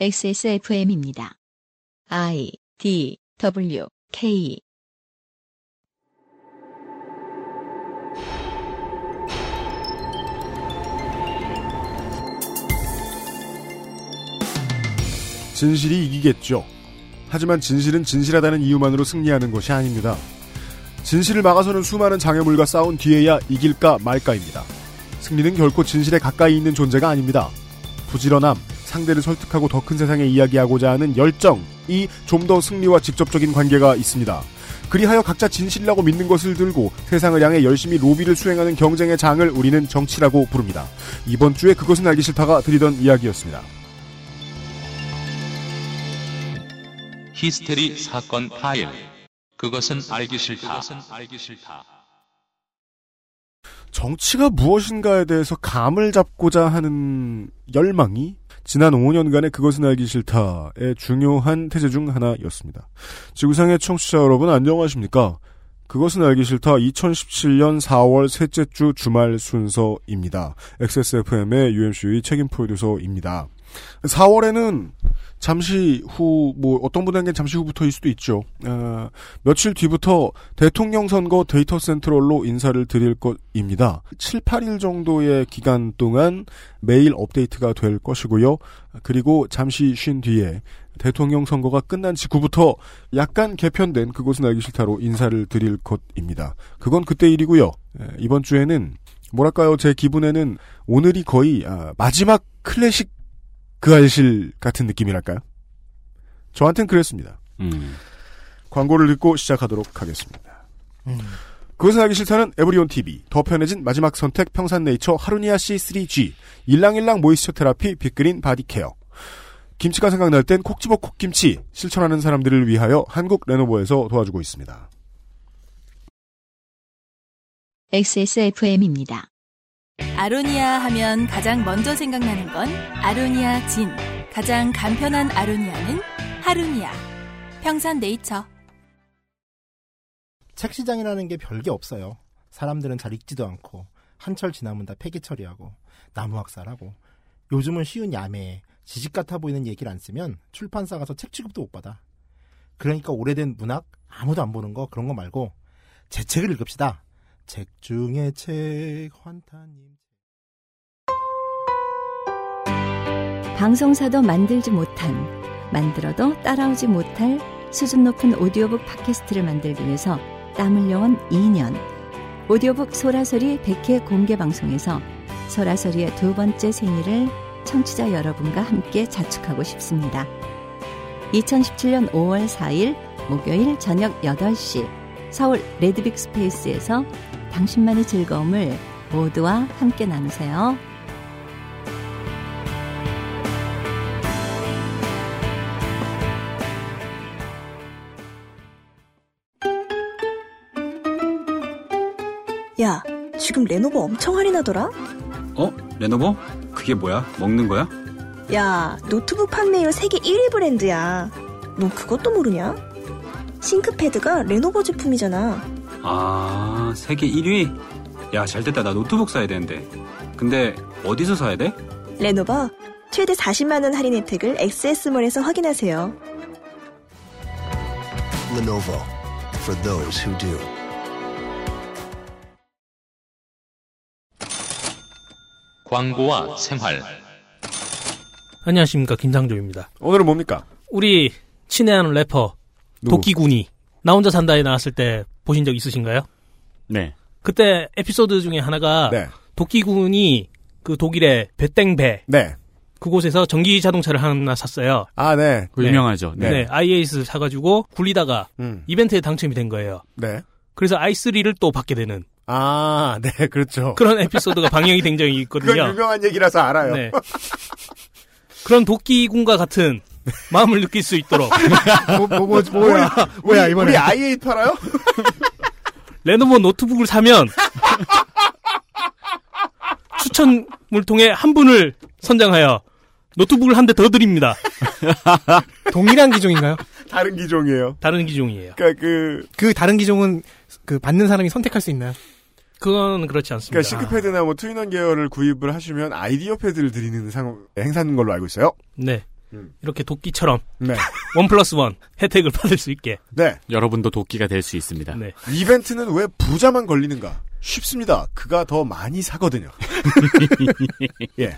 XSFM입니다. I D W K 진실이 이기겠죠. 하지만 진실은 진실하다는 이유만으로 승리하는 것이 아닙니다. 진실을 막아서는 수많은 장애물과 싸운 뒤에야 이길까 말까입니다. 승리는 결코 진실에 가까이 있는 존재가 아닙니다. 부지런함, 상대를 설득하고 더 큰 세상에 이야기하고자 하는 열정이 좀 더 승리와 직접적인 관계가 있습니다. 그리하여 각자 진실이라고 믿는 것을 들고 세상을 향해 열심히 로비를 수행하는 경쟁의 장을 우리는 정치라고 부릅니다. 이번 주에 그것은 알기 싫다가 드리던 이야기였습니다. 히스테리 사건 파일. 그것은 알기 싫다. 정치가 무엇인가에 대해서 감을 잡고자 하는 열망이 지난 5년간의 그것은 알기 싫다의 중요한 태제 중 하나였습니다. 지구상의 청취자 여러분 안녕하십니까? 그것은 알기 싫다 2017년 4월 셋째 주 주말 순서입니다. XSFM의 UMC의 책임 프로듀서입니다. 4월에는 잠시 후, 뭐, 어떤 분에게는 잠시 후부터일 수도 있죠. 어, 며칠 뒤부터 대통령 선거 데이터 센트럴로 인사를 드릴 것입니다. 7, 8일 정도의 기간 동안 매일 업데이트가 될 것이고요. 그리고 잠시 쉰 뒤에 대통령 선거가 끝난 직후부터 약간 개편된 그것은 알기 싫다로 인사를 드릴 것입니다. 그건 그때 일이고요. 에, 이번 주에는 뭐랄까요, 제 기분에는 오늘이 거의 아, 마지막 클래식 그 알실 같은 느낌이랄까요? 저한텐 그랬습니다. 음. 광고를 듣고 시작하도록 하겠습니다. 그것은 알기 싫다는 에브리온 TV, 더 편해진 마지막 선택 평산네이처 아로니아 C3G, 일랑일랑 모이스처 테라피 빅그린 바디케어, 김치가 생각날 땐 콕 집어 콕김치, 실천하는 사람들을 위하여 한국 레노버에서 도와주고 있습니다. XSFM입니다. 아로니아 하면 가장 먼저 생각나는 건 아로니아 진. 가장 간편한 아로니아는 하루니아. 평산 네이처. 책 시장이라는 게 별게 없어요. 사람들은 잘 읽지도 않고 한철 지나면 다 폐기 처리하고 나무 학살하고 요즘은 쉬운 야매에 지식 같아 보이는 얘기를 안 쓰면 출판사 가서 책 취급도 못 받아. 그러니까 오래된 문학 아무도 안 보는 거 그런 거 말고 제 책을 읽읍시다. 책 중에 책 환타님. 방송사도 만들지 못한, 만들어도 따라오지 못할 수준 높은 오디오북 팟캐스트를 만들기 위해서 땀 흘려온 2년. 오디오북 소라소리 100회 공개 방송에서 소라소리의 두 번째 생일을 청취자 여러분과 함께 자축하고 싶습니다. 2017년 5월 4일 목요일 저녁 8시 서울 레드빅 스페이스에서 당신만의 즐거움을 모두와 함께 나누세요. 지금 레노버 엄청 할인하더라? 어? 레노버? 그게 뭐야? 먹는 거야? 야, 노트북 판매율 세계 1위 브랜드야. 너 그것도 모르냐? 싱크패드가 레노버 제품이잖아. 아, 세계 1위? 야, 잘 됐다. 나 노트북 사야 되는데. 근데 어디서 사야 돼? 레노버 최대 40만 원 할인 혜택을 XS몰에서 확인하세요. Lenovo for those who do. 광고와 생활. 안녕하십니까 김상조입니다. 오늘은 뭡니까? 우리 친애하는 래퍼 누구? 도끼군이 나 혼자 산다에 나왔을 때 보신 적 있으신가요? 네. 그때 에피소드 중에 하나가 네. 도끼군이 그 독일의 베땡배 네. 그곳에서 전기 자동차를 하나 샀어요. 아, 네. 그 유명하죠. 네, 네. i8 사가지고 굴리다가 음. 이벤트에 당첨이 된 거예요. 네. 그래서 i3를 또 받게 되는 아, 네, 그렇죠. 그런 에피소드가 방영이 된 적이 그건 있거든요. 유명한 얘기라서 알아요. 네. 그런 도끼군과 같은 마음을 느낄 수 있도록 뭐, 뭐, 뭐, 뭐야, 뭐야, 우리, 이번에. 우리 i8 팔아요? 레노버 노트북을 사면 추천을 통해 한 분을 선정하여 노트북을 한 대 더 드립니다. 동일한 기종인가요? 다른 기종이에요. 다른 기종이에요. 그러니까 그, 그 다른 기종은 그 받는 사람이 선택할 수 있나요? 그건 그렇지 않습니다. 그러니까 싱크패드나 뭐 two-in-one 계열을 구입을 하시면 아이디어패드를 드리는 상, 행사인 걸로 알고 있어요. 네. 이렇게 도끼처럼 네. 원 플러스 원 혜택을 받을 수 있게. 네. 여러분도 도끼가 될 수 있습니다. 네. 이벤트는 왜 부자만 걸리는가? 쉽습니다. 그가 더 많이 사거든요. 예.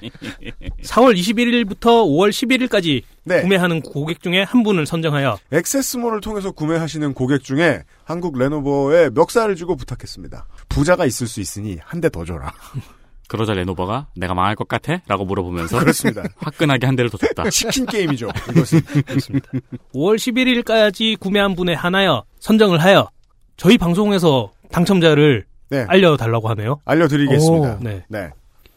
4월 21일부터 5월 11일까지 네. 구매하는 고객 중에 한 분을 선정하여 XS몰을 통해서 구매하시는 고객 중에 한국 레노버에 멱살을 쥐고 부탁했습니다. 부자가 있을 수 있으니 한 대 더 줘라. 그러자 레노버가 내가 망할 것 같아? 라고 물어보면서 그렇습니다. 화끈하게 한 대를 더 줬다. 치킨 게임이죠. 이것은. 그렇습니다. 5월 11일까지 구매한 분에 한하여 선정을 하여 저희 방송에서 당첨자를 네. 알려달라고 하네요. 알려드리겠습니다. 오. 네. 네.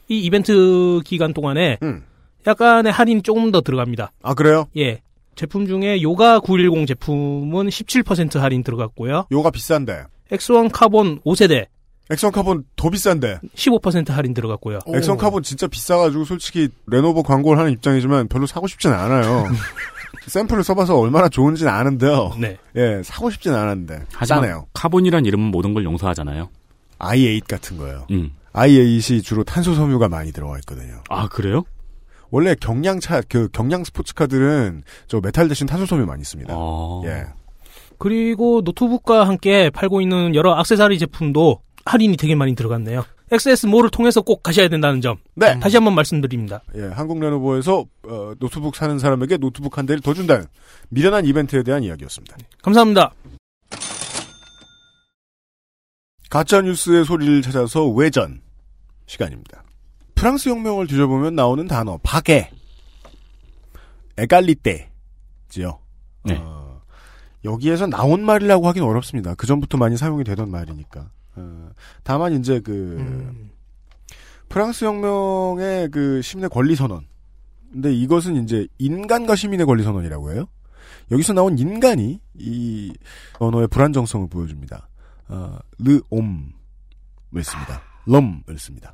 이 이벤트 기간 동안에 음. 약간의 할인이 조금 더 들어갑니다. 아, 그래요? 예. 제품 중에 요가 910 제품은 17% 할인 들어갔고요. 요가 비싼데. X1 카본 5세대 X1 카본 더 비싼데. 15% 할인 들어갔고요. X1 카본 진짜 비싸가지고 솔직히 레노버 광고를 하는 입장이지만 별로 사고 싶진 않아요. 샘플을 써봐서 얼마나 좋은지는 아는데요. 네. 예, 사고 싶진 않았는데. 하지만 싸네요. 카본이란 이름은 모든 걸 용서하잖아요. I8 같은 거예요. 음. i8이 주로 탄소 섬유가 많이 들어가 있거든요. 아 그래요? 원래 경량차 그 경량 스포츠카들은 저 메탈 대신 탄소 섬유 많이 씁니다. 어. 예. 그리고 노트북과 함께 팔고 있는 여러 액세서리 제품도 할인이 되게 많이 들어갔네요. XS몰을 통해서 꼭 가셔야 된다는 점 네. 다시 한번 말씀드립니다. 예, 한국 레노버에서 어, 노트북 사는 사람에게 노트북 한 대를 더 준다는 미련한 이벤트에 대한 이야기였습니다. 감사합니다. 가짜 뉴스의 소리를 찾아서 외전 시간입니다. 프랑스 혁명을 뒤져보면 나오는 단어 바게, 에갈리떼지요. 네. 어, 여기에서 나온 말이라고 하긴 어렵습니다. 그 전부터 많이 사용이 되던 말이니까. 어, 다만 이제 그 음. 프랑스 혁명의 그 시민의 권리 선언. 근데 이것은 이제 인간과 시민의 권리 선언이라고 해요. 여기서 나온 인간이 이 언어의 불안정성을 보여줍니다. 어, 르옴을 씁니다. 럼을 씁니다.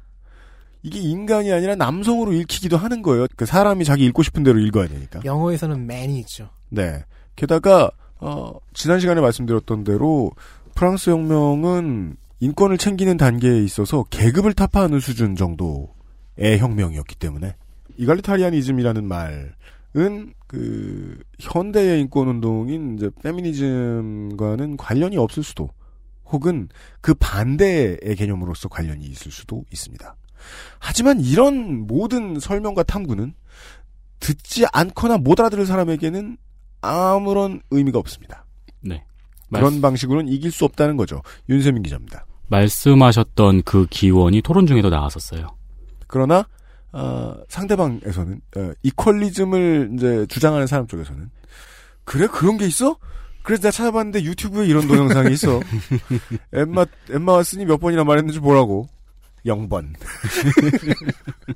이게 인간이 아니라 남성으로 읽히기도 하는 거예요. 그 사람이 자기 읽고 싶은 대로 읽어야 되니까. 영어에서는 man이 있죠. 네. 게다가 어, 지난 시간에 말씀드렸던 대로 프랑스 혁명은 인권을 챙기는 단계에 있어서 계급을 타파하는 수준 정도의 혁명이었기 때문에 이갈리타리아니즘이라는 말은 그 현대의 인권 운동인 이제 페미니즘과는 관련이 없을 수도 혹은 그 반대의 개념으로서 관련이 있을 수도 있습니다. 하지만 이런 모든 설명과 탐구는 듣지 않거나 못 알아들을 사람에게는 아무런 의미가 없습니다. 네. 그런 방식으로는 이길 수 없다는 거죠. 윤세민 기자입니다. 말씀하셨던 그 기원이 토론 중에도 나왔었어요. 그러나 어, 상대방에서는 어, 이퀄리즘을 이제 주장하는 사람 쪽에서는 그래 그런 게 있어? 그래서 내가 찾아봤는데 유튜브에 이런 동영상이 있어. 엠마 엠마 왓슨이 몇 번이나 말했는지 보라고. 0번.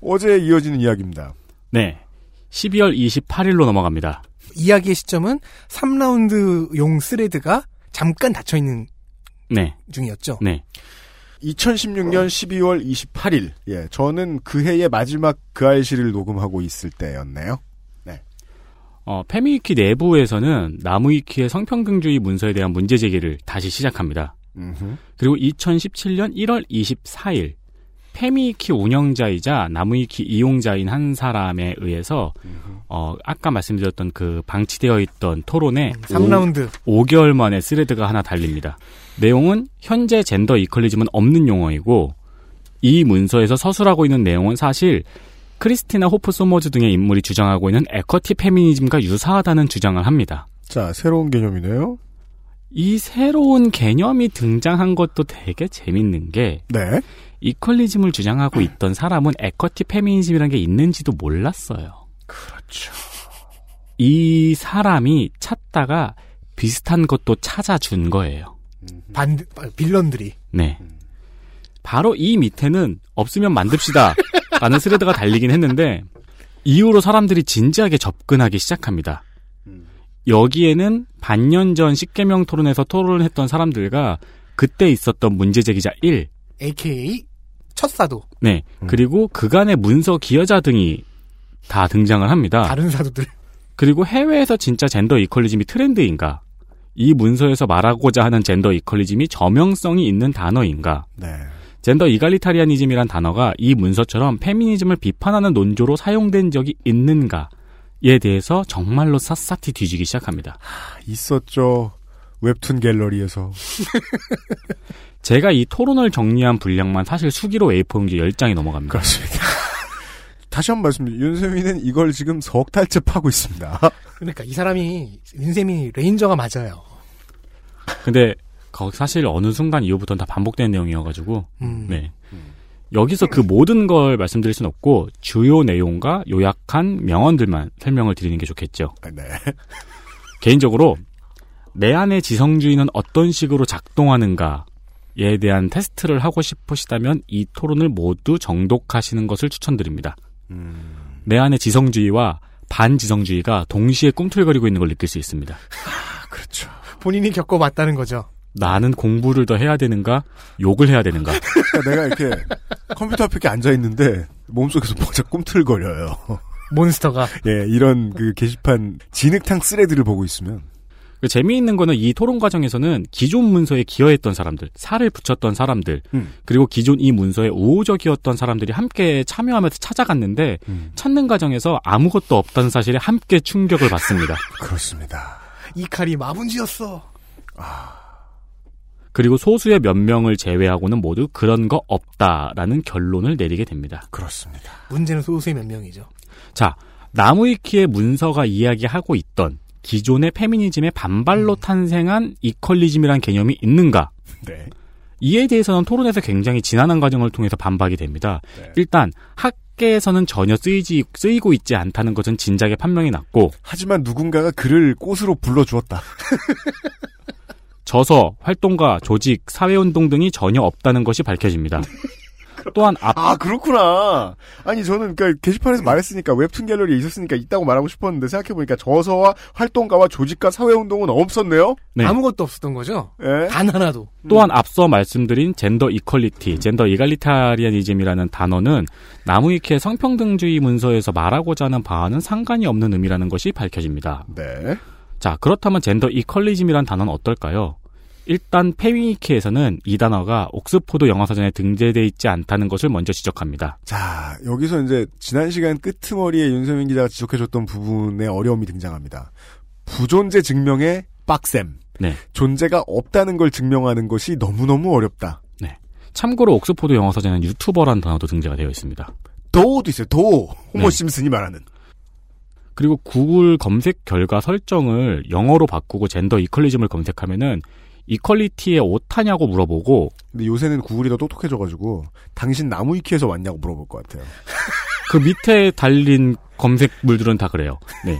어제 이어지는 이야기입니다. 네. 12월 28일로 넘어갑니다. 이야기의 시점은 3라운드 용 스레드가 잠깐 닫혀있는 네. 중이었죠. 네. 2016년 12월 28일. 예, 저는 그 해의 마지막 그 알씨를 녹음하고 있을 때였네요. 네. 어, 페미위키 내부에서는 나무위키의 성평등주의 문서에 대한 문제 제기를 다시 시작합니다. 음흠. 그리고 2017년 1월 24일 페미위키 운영자이자 나무위키 이용자인 한 사람에 의해서 어, 아까 말씀드렸던 그 방치되어 있던 토론에 3라운드. 5, 개월 만에 스레드가 하나 달립니다. 내용은 현재 젠더 equalism은 없는 용어이고 이 문서에서 서술하고 있는 내용은 사실 크리스티나 호프 소머즈 등의 인물이 주장하고 있는 equity 페미니즘과 유사하다는 주장을 합니다. 자, 새로운 개념이네요. 이 새로운 개념이 등장한 것도 되게 재밌는 게 네. equalism을 주장하고 있던 사람은 equity 페미니즘이라는 게 있는지도 몰랐어요. 그렇죠. 이 사람이 찾다가 비슷한 것도 찾아준 거예요. 반, 빌런들이. 네. 바로 이 밑에는 없으면 만듭시다. 라는 스레드가 달리긴 했는데, 이후로 사람들이 진지하게 접근하기 시작합니다. 여기에는 반년 전 10개명 토론에서 토론을 했던 사람들과 그때 있었던 문제 제기자 1, AKA 첫사도. 네. 그리고 그간의 문서 기여자 등이 다 등장을 합니다. 다른 사도들. 그리고 해외에서 진짜 젠더 이퀄리즘이 트렌드인가? 이 문서에서 말하고자 하는 젠더 이퀄리즘이 저명성이 있는 단어인가? 네. 젠더 이갈리타리아니즘이란 단어가 이 문서처럼 페미니즘을 비판하는 논조로 사용된 적이 있는가에 대해서 정말로 샅샅이 뒤지기 시작합니다. 있었죠. 웹툰 갤러리에서. 제가 이 토론을 정리한 분량만 사실 수기로 A4용지 10장이 넘어갑니다. 그렇습니다. 다시 한 번 말씀드립니다. 윤세민은 이걸 지금 석 달째 파고 있습니다. 그러니까 이 사람이 윤세민이 레인저가 맞아요. 근데 사실 어느 순간 이후부터는 다 반복되는 내용이어가지고 음. 네. 여기서 그 모든 걸 말씀드릴 순 없고 주요 내용과 요약한 명언들만 설명을 드리는 게 좋겠죠. 네. 개인적으로 내 안의 지성주의는 어떤 식으로 작동하는가에 대한 테스트를 하고 싶으시다면 이 토론을 모두 정독하시는 것을 추천드립니다. 내 안의 지성주의와 반지성주의가 동시에 꿈틀거리고 있는 걸 느낄 수 있습니다. 그렇죠. 본인이 겪어봤다는 거죠. 나는 공부를 더 해야 되는가? 욕을 해야 되는가? 그러니까 내가 이렇게 컴퓨터 앞에 이렇게 앉아 있는데 몸속에서 뭐자 꿈틀거려요. 몬스터가. 예, 이런 그 게시판 진흙탕 쓰레들을 보고 있으면 그 재미있는 거는 이 토론 과정에서는 기존 문서에 기여했던 사람들, 살을 붙였던 사람들, 음. 그리고 기존 이 문서에 우호적이었던 사람들이 함께 참여하면서 찾아갔는데 음. 찾는 과정에서 아무것도 없다는 사실에 함께 충격을 받습니다. 그렇습니다. 이 칼이 마분지였어. 그리고 소수의 몇 명을 제외하고는 모두 그런 거 없다라는 결론을 내리게 됩니다. 그렇습니다. 문제는 소수의 몇 명이죠. 자, 나무위키의 문서가 이야기하고 있던 기존의 페미니즘의 반발로 탄생한 이퀄리즘이란 개념이 있는가? 네. 이에 대해서는 토론에서 굉장히 지난한 과정을 통해서 반박이 됩니다. 일단 학계에서는 전혀 쓰이지, 쓰이고 있지 않다는 것은 진작에 판명이 났고 하지만 누군가가 그를 꽃으로 불러주었다. 저서, 활동가, 조직, 사회운동 등이 전혀 없다는 것이 밝혀집니다. 또한 앞, 아 그렇구나. 아니 저는 그러니까 게시판에서 말했으니까 웹툰 갤러리에 있었으니까 있다고 말하고 싶었는데 생각해 보니까 저서와 활동가와 조직과 사회운동은 없었네요. 네. 아무것도 없었던 거죠. 예. 단 하나도. 또한 앞서 말씀드린 젠더 이퀄리티, 젠더 이갈리타리아니즘이라는 단어는 나무위키의 성평등주의 문서에서 말하고자 하는 바와는 상관이 없는 의미라는 것이 밝혀집니다. 네. 자, 그렇다면 젠더 이퀄리즘이란 단어는 어떨까요? 일단 페미니키에서는 이 단어가 옥스포드 영어사전에 등재되어 있지 않다는 것을 먼저 지적합니다. 자 여기서 이제 지난 시간 끄트머리에 윤세민 기자가 지적해줬던 부분의 어려움이 등장합니다. 부존재 증명의 빡셈. 네. 존재가 없다는 걸 증명하는 것이 너무너무 어렵다. 네. 참고로 옥스포드 영어사전에는 유튜버란 단어도 등재가 되어 있습니다. D'oh도 있어요. D'oh. 호머 네. 심슨이 말하는. 그리고 구글 검색 결과 설정을 영어로 바꾸고 젠더 equalism을 검색하면은 equality의 오타냐고 물어보고 근데 요새는 구글이 더 똑똑해져가지고 당신 나무 위키에서 왔냐고 물어볼 것 같아요. 그 밑에 달린 검색물들은 다 그래요. 네.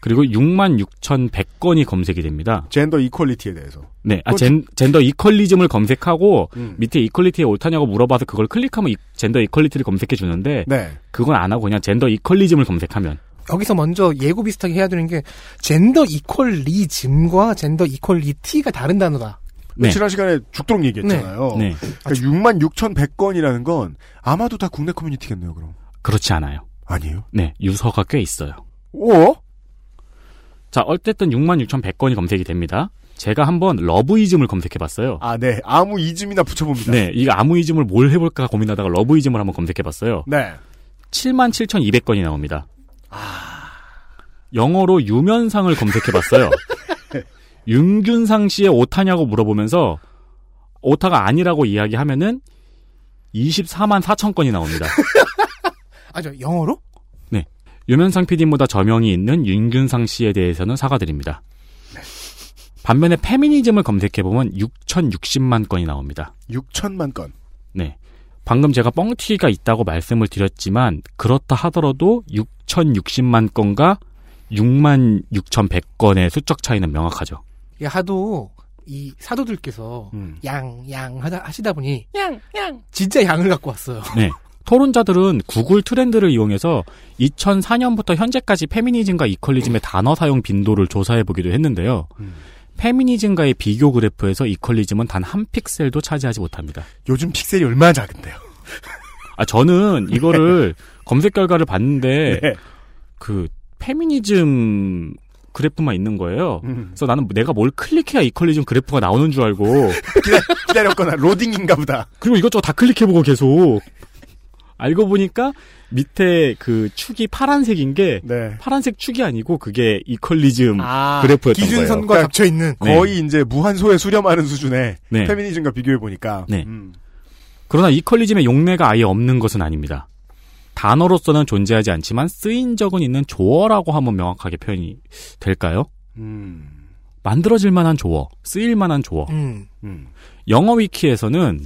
그리고 66,100건이 검색이 됩니다. 젠더 equality에 대해서. 네, 아, 젠, 젠더 equalism을 검색하고 음. 밑에 equality의 오타냐고 물어봐서 그걸 클릭하면 이- 젠더 equality를 검색해 주는데 네. 그건 안 하고 그냥 젠더 equalism을 검색하면 여기서 먼저 예고 비슷하게 해야 되는 게 젠더 equalism과 젠더 equality가 다른 단어다. 네. 지난 시간에 죽도록 얘기했잖아요. 네. 그러니까 66,100건이라는 건 아마도 다 국내 커뮤니티겠네요, 그럼. 그렇지 않아요. 아니에요? 네, 유저가 꽤 있어요. 어? 자, 어쨌든 66,100건이 검색이 됩니다. 제가 한번 loveism을 검색해 봤어요. 아, 네. 아무 이즘이나 붙여봅니다. 네, 이 아무 이즘을 뭘 해볼까 고민하다가 loveism을 한번 검색해 봤어요. 네. 77,200건이 나옵니다. 영어로 유면상을 검색해 봤어요. 윤균상 씨의 오타냐고 물어보면서 오타가 아니라고 이야기하면은 24만 4천 건이 나옵니다. 아, 저 영어로? 네. 유면상 PD보다 저명이 있는 윤균상 씨에 대해서는 사과드립니다. 반면에 페미니즘을 검색해보면 6,060만 건이 나옵니다. 6천만 건. 네. 방금 제가 뻥튀기가 있다고 말씀을 드렸지만, 그렇다 하더라도 6,060만 건과 6만 6,100건의 수적 차이는 명확하죠. 야, 하도 이 사도들께서 음. 양, 양 하다, 하시다 보니 양, 양 진짜 양을 갖고 왔어요. 네. 토론자들은 구글 트렌드를 이용해서 2004년부터 현재까지 페미니즘과 이퀄리즘의 단어 사용 빈도를 조사해 보기도 했는데요. 페미니즘과의 비교 그래프에서 이퀄리즘은 단 한 픽셀도 차지하지 못합니다. 요즘 픽셀이 얼마나 작은데요? 아, 저는 이거를 검색 결과를 봤는데, 네. 그, 페미니즘 그래프만 있는 거예요. 음. 그래서 나는 내가 뭘 클릭해야 이퀄리즘 그래프가 나오는 줄 알고 기다렸거나 로딩인가 보다. 그리고 이것저것 다 클릭해보고 계속 알고 보니까 밑에 그 축이 파란색인 게 네. 파란색 축이 아니고 그게 이퀄리즘 아, 그래프였던 기준선과 거예요. 겹쳐 있는 네. 거의 이제 무한소에 수렴하는 수준의 네. 페미니즘과 비교해 보니까. 네. 음. 그러나 equalism의 용례가 아예 없는 것은 아닙니다. 단어로서는 존재하지 않지만 쓰인 적은 있는 조어라고 하면 명확하게 표현이 될까요? 음. 만들어질 만한 조어, 쓰일 만한 조어. 음. 음. 영어 위키에서는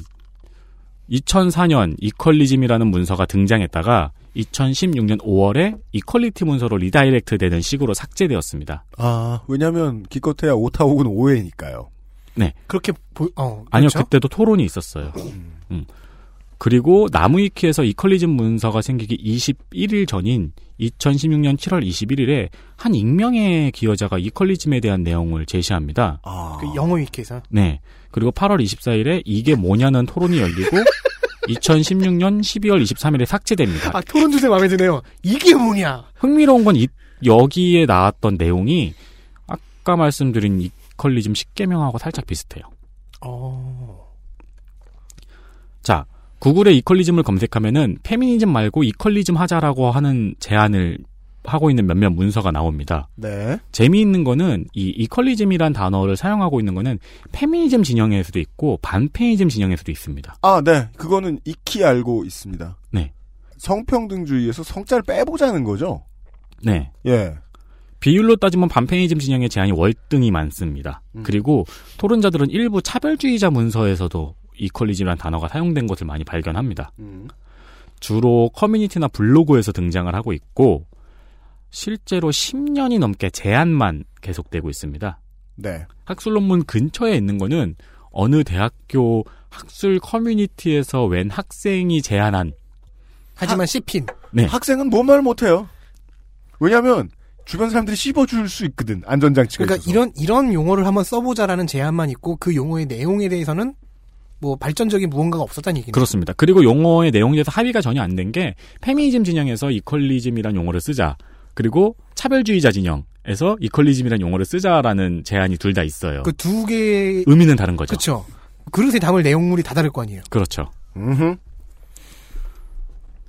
2004년 equalism이라는 문서가 등장했다가 2016년 5월에 equality 문서로 redirect 되는 식으로 삭제되었습니다. 아, 왜냐면 기껏해야 오타 혹은 오해니까요. 네. 그렇게 보, 어, 아니요, 그렇죠? 그때도 토론이 있었어요. 음. 그리고 나무위키에서 이퀄리즘 문서가 생기기 21일 전인 2016년 7월 21일에 한 익명의 기여자가 이퀄리즘에 대한 내용을 제시합니다. 아. 그 영어 위키에서 네. 그리고 8월 24일에 이게 뭐냐는 토론이 열리고 2016년 12월 23일에 삭제됩니다. 아 토론 주제 마음에 드네요. 이게 뭐냐? 흥미로운 건 이- 여기에 나왔던 내용이 아까 말씀드린 이퀄리즘 10개명하고 살짝 비슷해요. 어. 자, 구글에 이퀄리즘을 검색하면은 페미니즘 말고 이퀄리즘 하자라고 하는 제안을 하고 있는 몇몇 문서가 나옵니다. 네. 재미있는 거는 이 이퀄리즘이란 단어를 사용하고 있는 거는 페미니즘 진영에서도 있고 반페미니즘 진영에서도 있습니다. 아, 네. 그거는 익히 알고 있습니다. 네. 성평등주의에서 성자를 빼보자는 거죠? 네. 예. 비율로 따지면 반페미니즘 진영의 제안이 월등히 많습니다. 그리고 토론자들은 일부 차별주의자 문서에서도 이퀄리즘이라는 단어가 사용된 것을 많이 발견합니다. 음. 주로 커뮤니티나 블로그에서 등장을 하고 있고 실제로 10년이 넘게 제한만 계속되고 있습니다. 네. 학술 논문 근처에 있는 거는 어느 대학교 학술 커뮤니티에서 웬 학생이 제안한 하지만 씹힌. 네. 학생은 뭔 말 못해요. 왜냐면, 주변 사람들이 씹어줄 수 있거든, 안전장치가. 그러니까 있어서. 이런 이런 용어를 한번 써보자라는 제안만 있고 그 용어의 내용에 대해서는 뭐 발전적인 무언가가 없었다는 얘기네요. 그렇습니다. 그리고 용어의 내용에 대해서 합의가 전혀 안 된 게 페미니즘 진영에서 이퀄리즘이란 용어를 쓰자. 그리고 차별주의자 진영에서 이퀄리즘이란 용어를 쓰자라는 제안이 둘 다 있어요. 그 두 개의 의미는 다른 거죠. 그렇죠. 그릇에 담을 내용물이 다 다를 거 아니에요. 그렇죠. 음흠.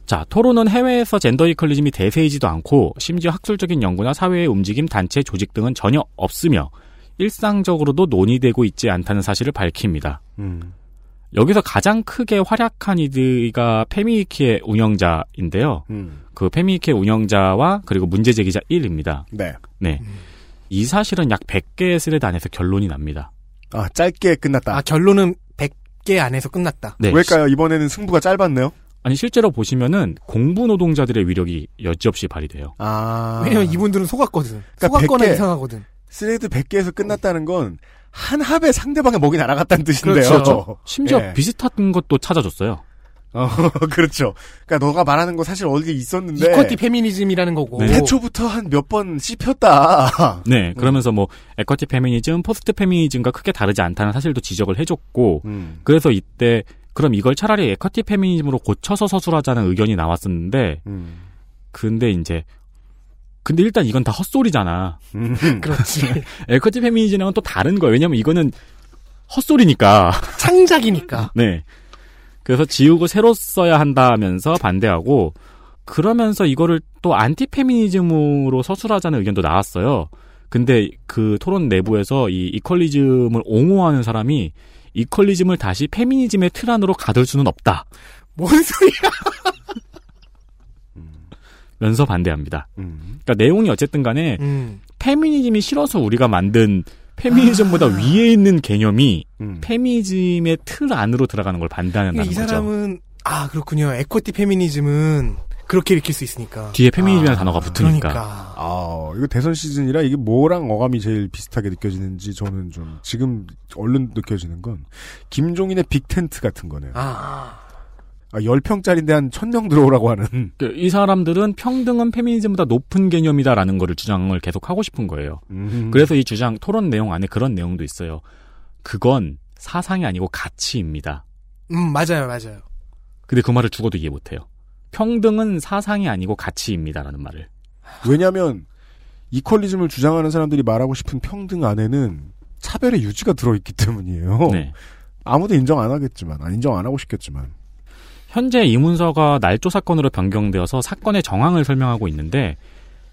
자, 토론은 해외에서 젠더 이퀄리즘이 대세이지도 않고 심지어 학술적인 연구나 사회의 움직임, 단체, 조직 등은 전혀 없으며 일상적으로도 논의되고 있지 않다는 사실을 밝힙니다. 음. 여기서 가장 크게 활약한 이가 페미위키의 운영자인데요. 음. 그 페미위키의 운영자와 그리고 문제 제기자 1입니다. 네. 네. 이 사실은 약 100개의 thread 안에서 결론이 납니다. 아, 짧게 끝났다. 아 결론은 100개 안에서 끝났다. 네. 왜일까요? 이번에는 승부가 짧았네요? 아니 실제로 보시면은 공부 노동자들의 위력이 여지없이 발휘돼요. 아. 왜냐면 이분들은 속았거든. 그러니까 속았거나 100개. 이상하거든. thread 100개에서 끝났다는 건, 한 합에 상대방의 목이 날아갔다는 뜻인데요. 그렇죠. 심지어 예. 비슷한 것도 찾아줬어요. 어, 그렇죠. 그러니까 너가 말하는 거 사실 어디 있었는데 equity 페미니즘이라는 거고. 네. 태초부터 한 몇 번 씹혔다. 네, 그러면서 뭐 equity 페미니즘, post 페미니즘과 크게 다르지 않다는 사실도 지적을 해줬고, 음. 그래서 이때 그럼 이걸 차라리 equity 페미니즘으로 고쳐서 서술하자는 의견이 나왔었는데, 음. 근데 이제 근데 일단 이건 다 헛소리잖아. 그렇지. equity 페미니즘은 또 다른 거예요. 왜냐면 이거는 헛소리니까. 창작이니까. 네. 그래서 지우고 새로 써야 한다면서 반대하고 그러면서 이거를 또 안티 페미니즘으로 서술하자는 의견도 나왔어요. 근데 그 토론 내부에서 이 equalism을 옹호하는 사람이 equalism을 다시 페미니즘의 틀 안으로 가둘 수는 없다. 뭔 소리야? 면서 반대합니다. 음. 그러니까 내용이 어쨌든 간에 음. 페미니즘이 싫어서 우리가 만든 페미니즘보다 위에 있는 개념이 음. 페미니즘의 틀 안으로 들어가는 걸 반대한다는 이 거죠. 사람은 아 그렇군요. equity 페미니즘은 그렇게 읽힐 수 있으니까. 뒤에 페미니즘이라는 단어가 붙으니까. 그러니까. 아, 이거 대선 시즌이라 이게 뭐랑 어감이 제일 비슷하게 느껴지는지 저는 좀 지금 얼른 느껴지는 건 김종인의 big tent 같은 거네요. 아. 아, 10평짜리인데 한 1000명 들어오라고 하는. 그, 이 사람들은 평등은 페미니즘보다 높은 개념이다라는 거를 주장을 계속 하고 싶은 거예요. 음. 그래서 이 주장 토론 내용 안에 그런 내용도 있어요. 그건 사상이 아니고 가치입니다. 음 맞아요 맞아요. 근데 그 말을 죽어도 이해 못해요. 평등은 사상이 아니고 가치입니다라는 말을. 왜냐면 이퀄리즘을 주장하는 사람들이 말하고 싶은 평등 안에는 차별의 유지가 들어있기 때문이에요. 네. 아무도 인정 안 하겠지만, 안 인정 안 하고 싶겠지만. 현재 이 문서가 날조 사건으로 변경되어서 사건의 정황을 설명하고 있는데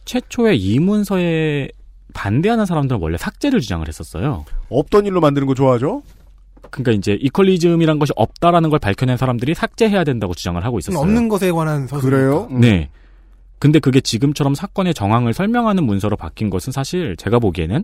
최초에 이 문서에 반대하는 사람들은 원래 삭제를 주장을 했었어요. 없던 일로 만드는 거 좋아하죠? 그러니까 이제 이퀄리즘이란 것이 없다라는 걸 밝혀낸 사람들이 삭제해야 된다고 주장을 하고 있었어요. 없는 것에 관한 서술. 그래요? 음. 네. 근데 그게 지금처럼 사건의 정황을 설명하는 문서로 바뀐 것은 사실 제가 보기에는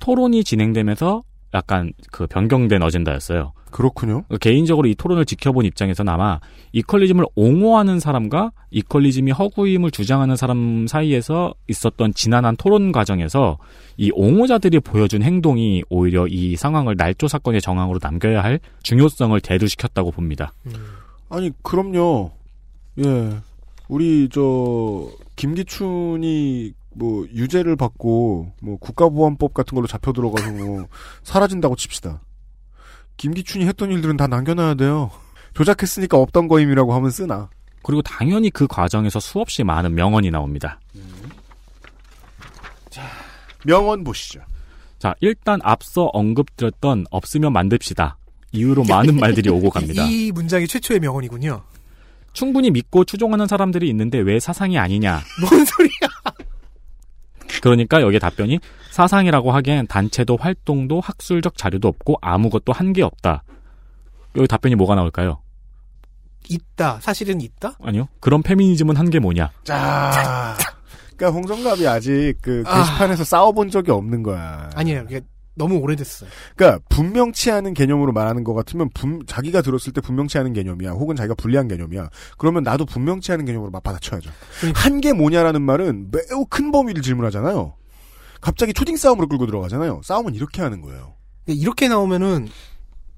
토론이 진행되면서 약간 그 변경된 어젠다였어요. 그렇군요. 개인적으로 이 토론을 지켜본 입장에서는 아마 이퀄리즘을 옹호하는 사람과 이퀄리즘이 허구임을 주장하는 사람 사이에서 있었던 지난한 토론 과정에서 이 옹호자들이 보여준 행동이 오히려 이 상황을 날조 사건의 정황으로 남겨야 할 중요성을 대두시켰다고 봅니다. 아니, 그럼요. 예. 우리, 저, 김기춘이 뭐, 유죄를 받고, 뭐, 국가보안법 같은 걸로 잡혀 들어가서 뭐, 사라진다고 칩시다. 김기춘이 했던 일들은 다 남겨놔야 돼요. 조작했으니까 없던 거임이라고 하면 쓰나. 그리고 당연히 그 과정에서 수없이 많은 명언이 나옵니다. 명언 보시죠. 자, 일단 앞서 언급드렸던 없으면 만듭시다. 이후로 많은 말들이 오고 갑니다. 이 문장이 최초의 명언이군요. 충분히 믿고 추종하는 사람들이 있는데 왜 사상이 아니냐. 뭔 소리야? 그러니까 여기에 답변이 사상이라고 하기엔 단체도 활동도 학술적 자료도 없고 아무것도 한 게 없다. 여기 답변이 뭐가 나올까요? 있다. 사실은 있다? 아니요. 그런 페미니즘은 한 게 뭐냐? 자. 그러니까 홍성갑이 아직 그 아. 게시판에서 싸워본 적이 없는 거야. 아니에요. 너무 오래됐어요. 그러니까 분명치 않은 개념으로 말하는 것 같으면 분- 자기가 들었을 때 분명치 않은 개념이야. 혹은 자기가 불리한 개념이야. 그러면 나도 분명치 않은 개념으로 막 받아쳐야죠. 그러니까. 한게 뭐냐라는 말은 매우 큰 범위를 질문하잖아요. 갑자기 초딩 싸움으로 끌고 들어가잖아요. 싸움은 이렇게 하는 거예요. 이렇게 나오면은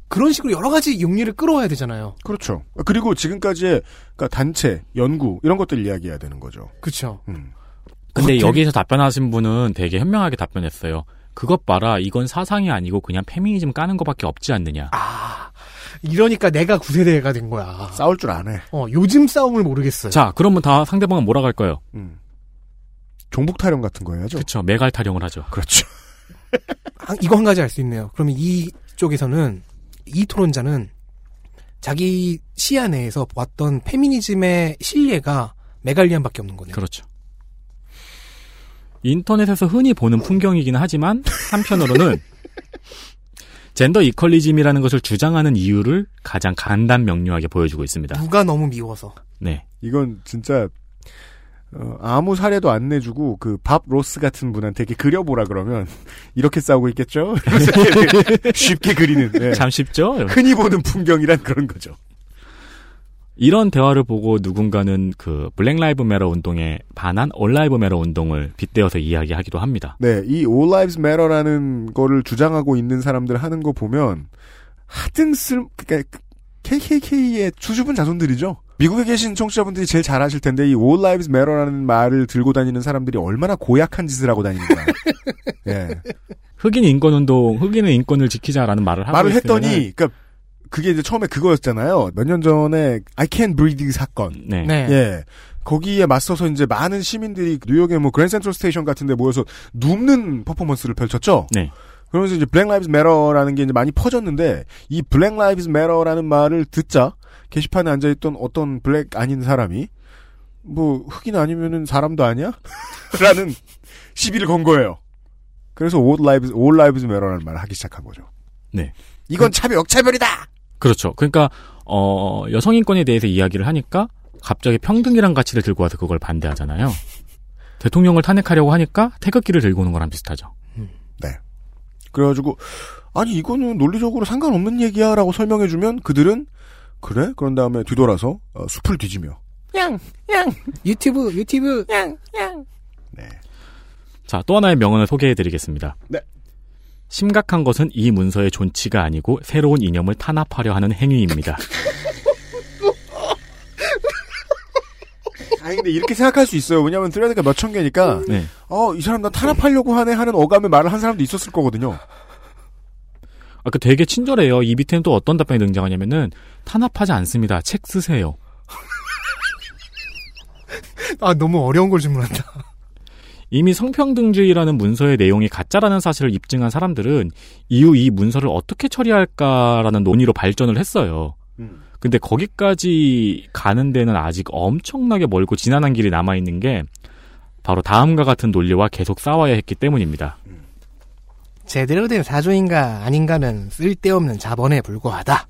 그런 식으로 여러 가지 용리를 끌어와야 되잖아요. 그렇죠. 그리고 지금까지의 그러니까 단체, 연구 이런 것들 이야기해야 되는 거죠. 그렇죠. 음. 근데 여기서 답변하신 분은 되게 현명하게 답변했어요. 그것 봐라. 이건 사상이 아니고 그냥 페미니즘 까는 것밖에 없지 않느냐. 이러니까 내가 구세대가 된 거야. 싸울 줄 아네. 어, 요즘 싸움을 모르겠어요. 자, 그러면 다 상대방은 뭐라 할까요? 음. 종북 타령 같은 거 해야죠. 그렇죠. 메갈 타령을 하죠. 그렇죠. 한- 이거 한 가지 알 수 있네요. 그러면 이 쪽에서는 이 토론자는 자기 시야 내에서 보았던 페미니즘의 신뢰가 메갈리안밖에 없는 거네요. 그렇죠. 인터넷에서 흔히 보는 풍경이긴 하지만 한편으로는 젠더 이퀄리즘이라는 것을 주장하는 이유를 가장 간단 명료하게 보여주고 있습니다. 누가 너무 미워서. 네. 이건 진짜 어, 아무 사례도 안 내주고 그 밥 로스 같은 분한테 이렇게 그려보라 그러면 이렇게 싸우고 있겠죠? 쉽게 그리는 네. 참 쉽죠? 흔히 보는 풍경이란 그런 거죠. 이런 대화를 보고 누군가는 그 Black Lives Matter 운동에 반한 All Lives Matter 운동을 빗대어서 이야기하기도 합니다. 네, 이 All Lives Matter라는 거를 주장하고 있는 사람들 하는 거 보면 하등 쓸 그러니까 KKK의 수줍은 자손들이죠. 미국에 계신 청취자분들이 제일 잘 아실 텐데 이 All Lives Matter라는 말을 들고 다니는 사람들이 얼마나 고약한 짓을 하고 다니는가. 예. 흑인 인권 운동, 흑인의 인권을 지키자라는 말을 하고 말을 했더니 그러니까 그게 이제 처음에 그거였잖아요. 몇 년 전에 I Can't Breathe 사건. 네. 네. 예. 거기에 맞서서 이제 많은 시민들이 뉴욕의 뭐 그랜드 센트럴 스테이션 같은 데 모여서 눕는 퍼포먼스를 펼쳤죠. 네. 그러면서 이제 Black Lives Matter라는 게 이제 많이 퍼졌는데 이 Black Lives Matter라는 말을 듣자 게시판에 앉아 있던 어떤 black 아닌 사람이 뭐 흑인 아니면은 사람도 아니야? 라는 시비를 건 거예요. 그래서 all lives all lives matter라는 말을 하기 시작한 거죠. 네. 이건 차별 역차별이다. 그렇죠. 그러니까 어 여성 인권에 대해서 이야기를 하니까 갑자기 평등이란 가치를 들고 와서 그걸 반대하잖아요. 대통령을 탄핵하려고 하니까 태극기를 들고 오는 거랑 비슷하죠. 네. 그래가지고 아니 이거는 논리적으로 상관없는 얘기야라고 설명해주면 그들은 그래? 그런 다음에 뒤돌아서 어, 숲을 뒤지며 양, 양. 유튜브, 유튜브. 양, 양. 자, 또 하나의 명언을 소개해드리겠습니다. 네. 심각한 것은 이 문서의 존치가 아니고 새로운 이념을 탄압하려 하는 행위입니다. 아니 근데 이렇게 생각할 수 있어요. 왜냐하면 드레드가 몇 천 개니까 네. 어이 사람 나 탄압하려고 하네 하는 어감의 말을 한 사람도 있었을 거거든요. 아, 그 되게 친절해요. 이 밑에는 또 어떤 답변이 등장하냐면은 탄압하지 않습니다. 책 쓰세요. 아, 너무 어려운 걸 질문한다. 이미 성평등주의라는 문서의 내용이 가짜라는 사실을 입증한 사람들은 이후 이 문서를 어떻게 처리할까라는 논의로 발전을 했어요. 근데 거기까지 가는 데는 아직 엄청나게 멀고 지난한 길이 남아있는 게 바로 다음과 같은 논리와 계속 싸워야 했기 때문입니다. 제대로 된 사조인가 아닌가는 쓸데없는 자본에 불과하다.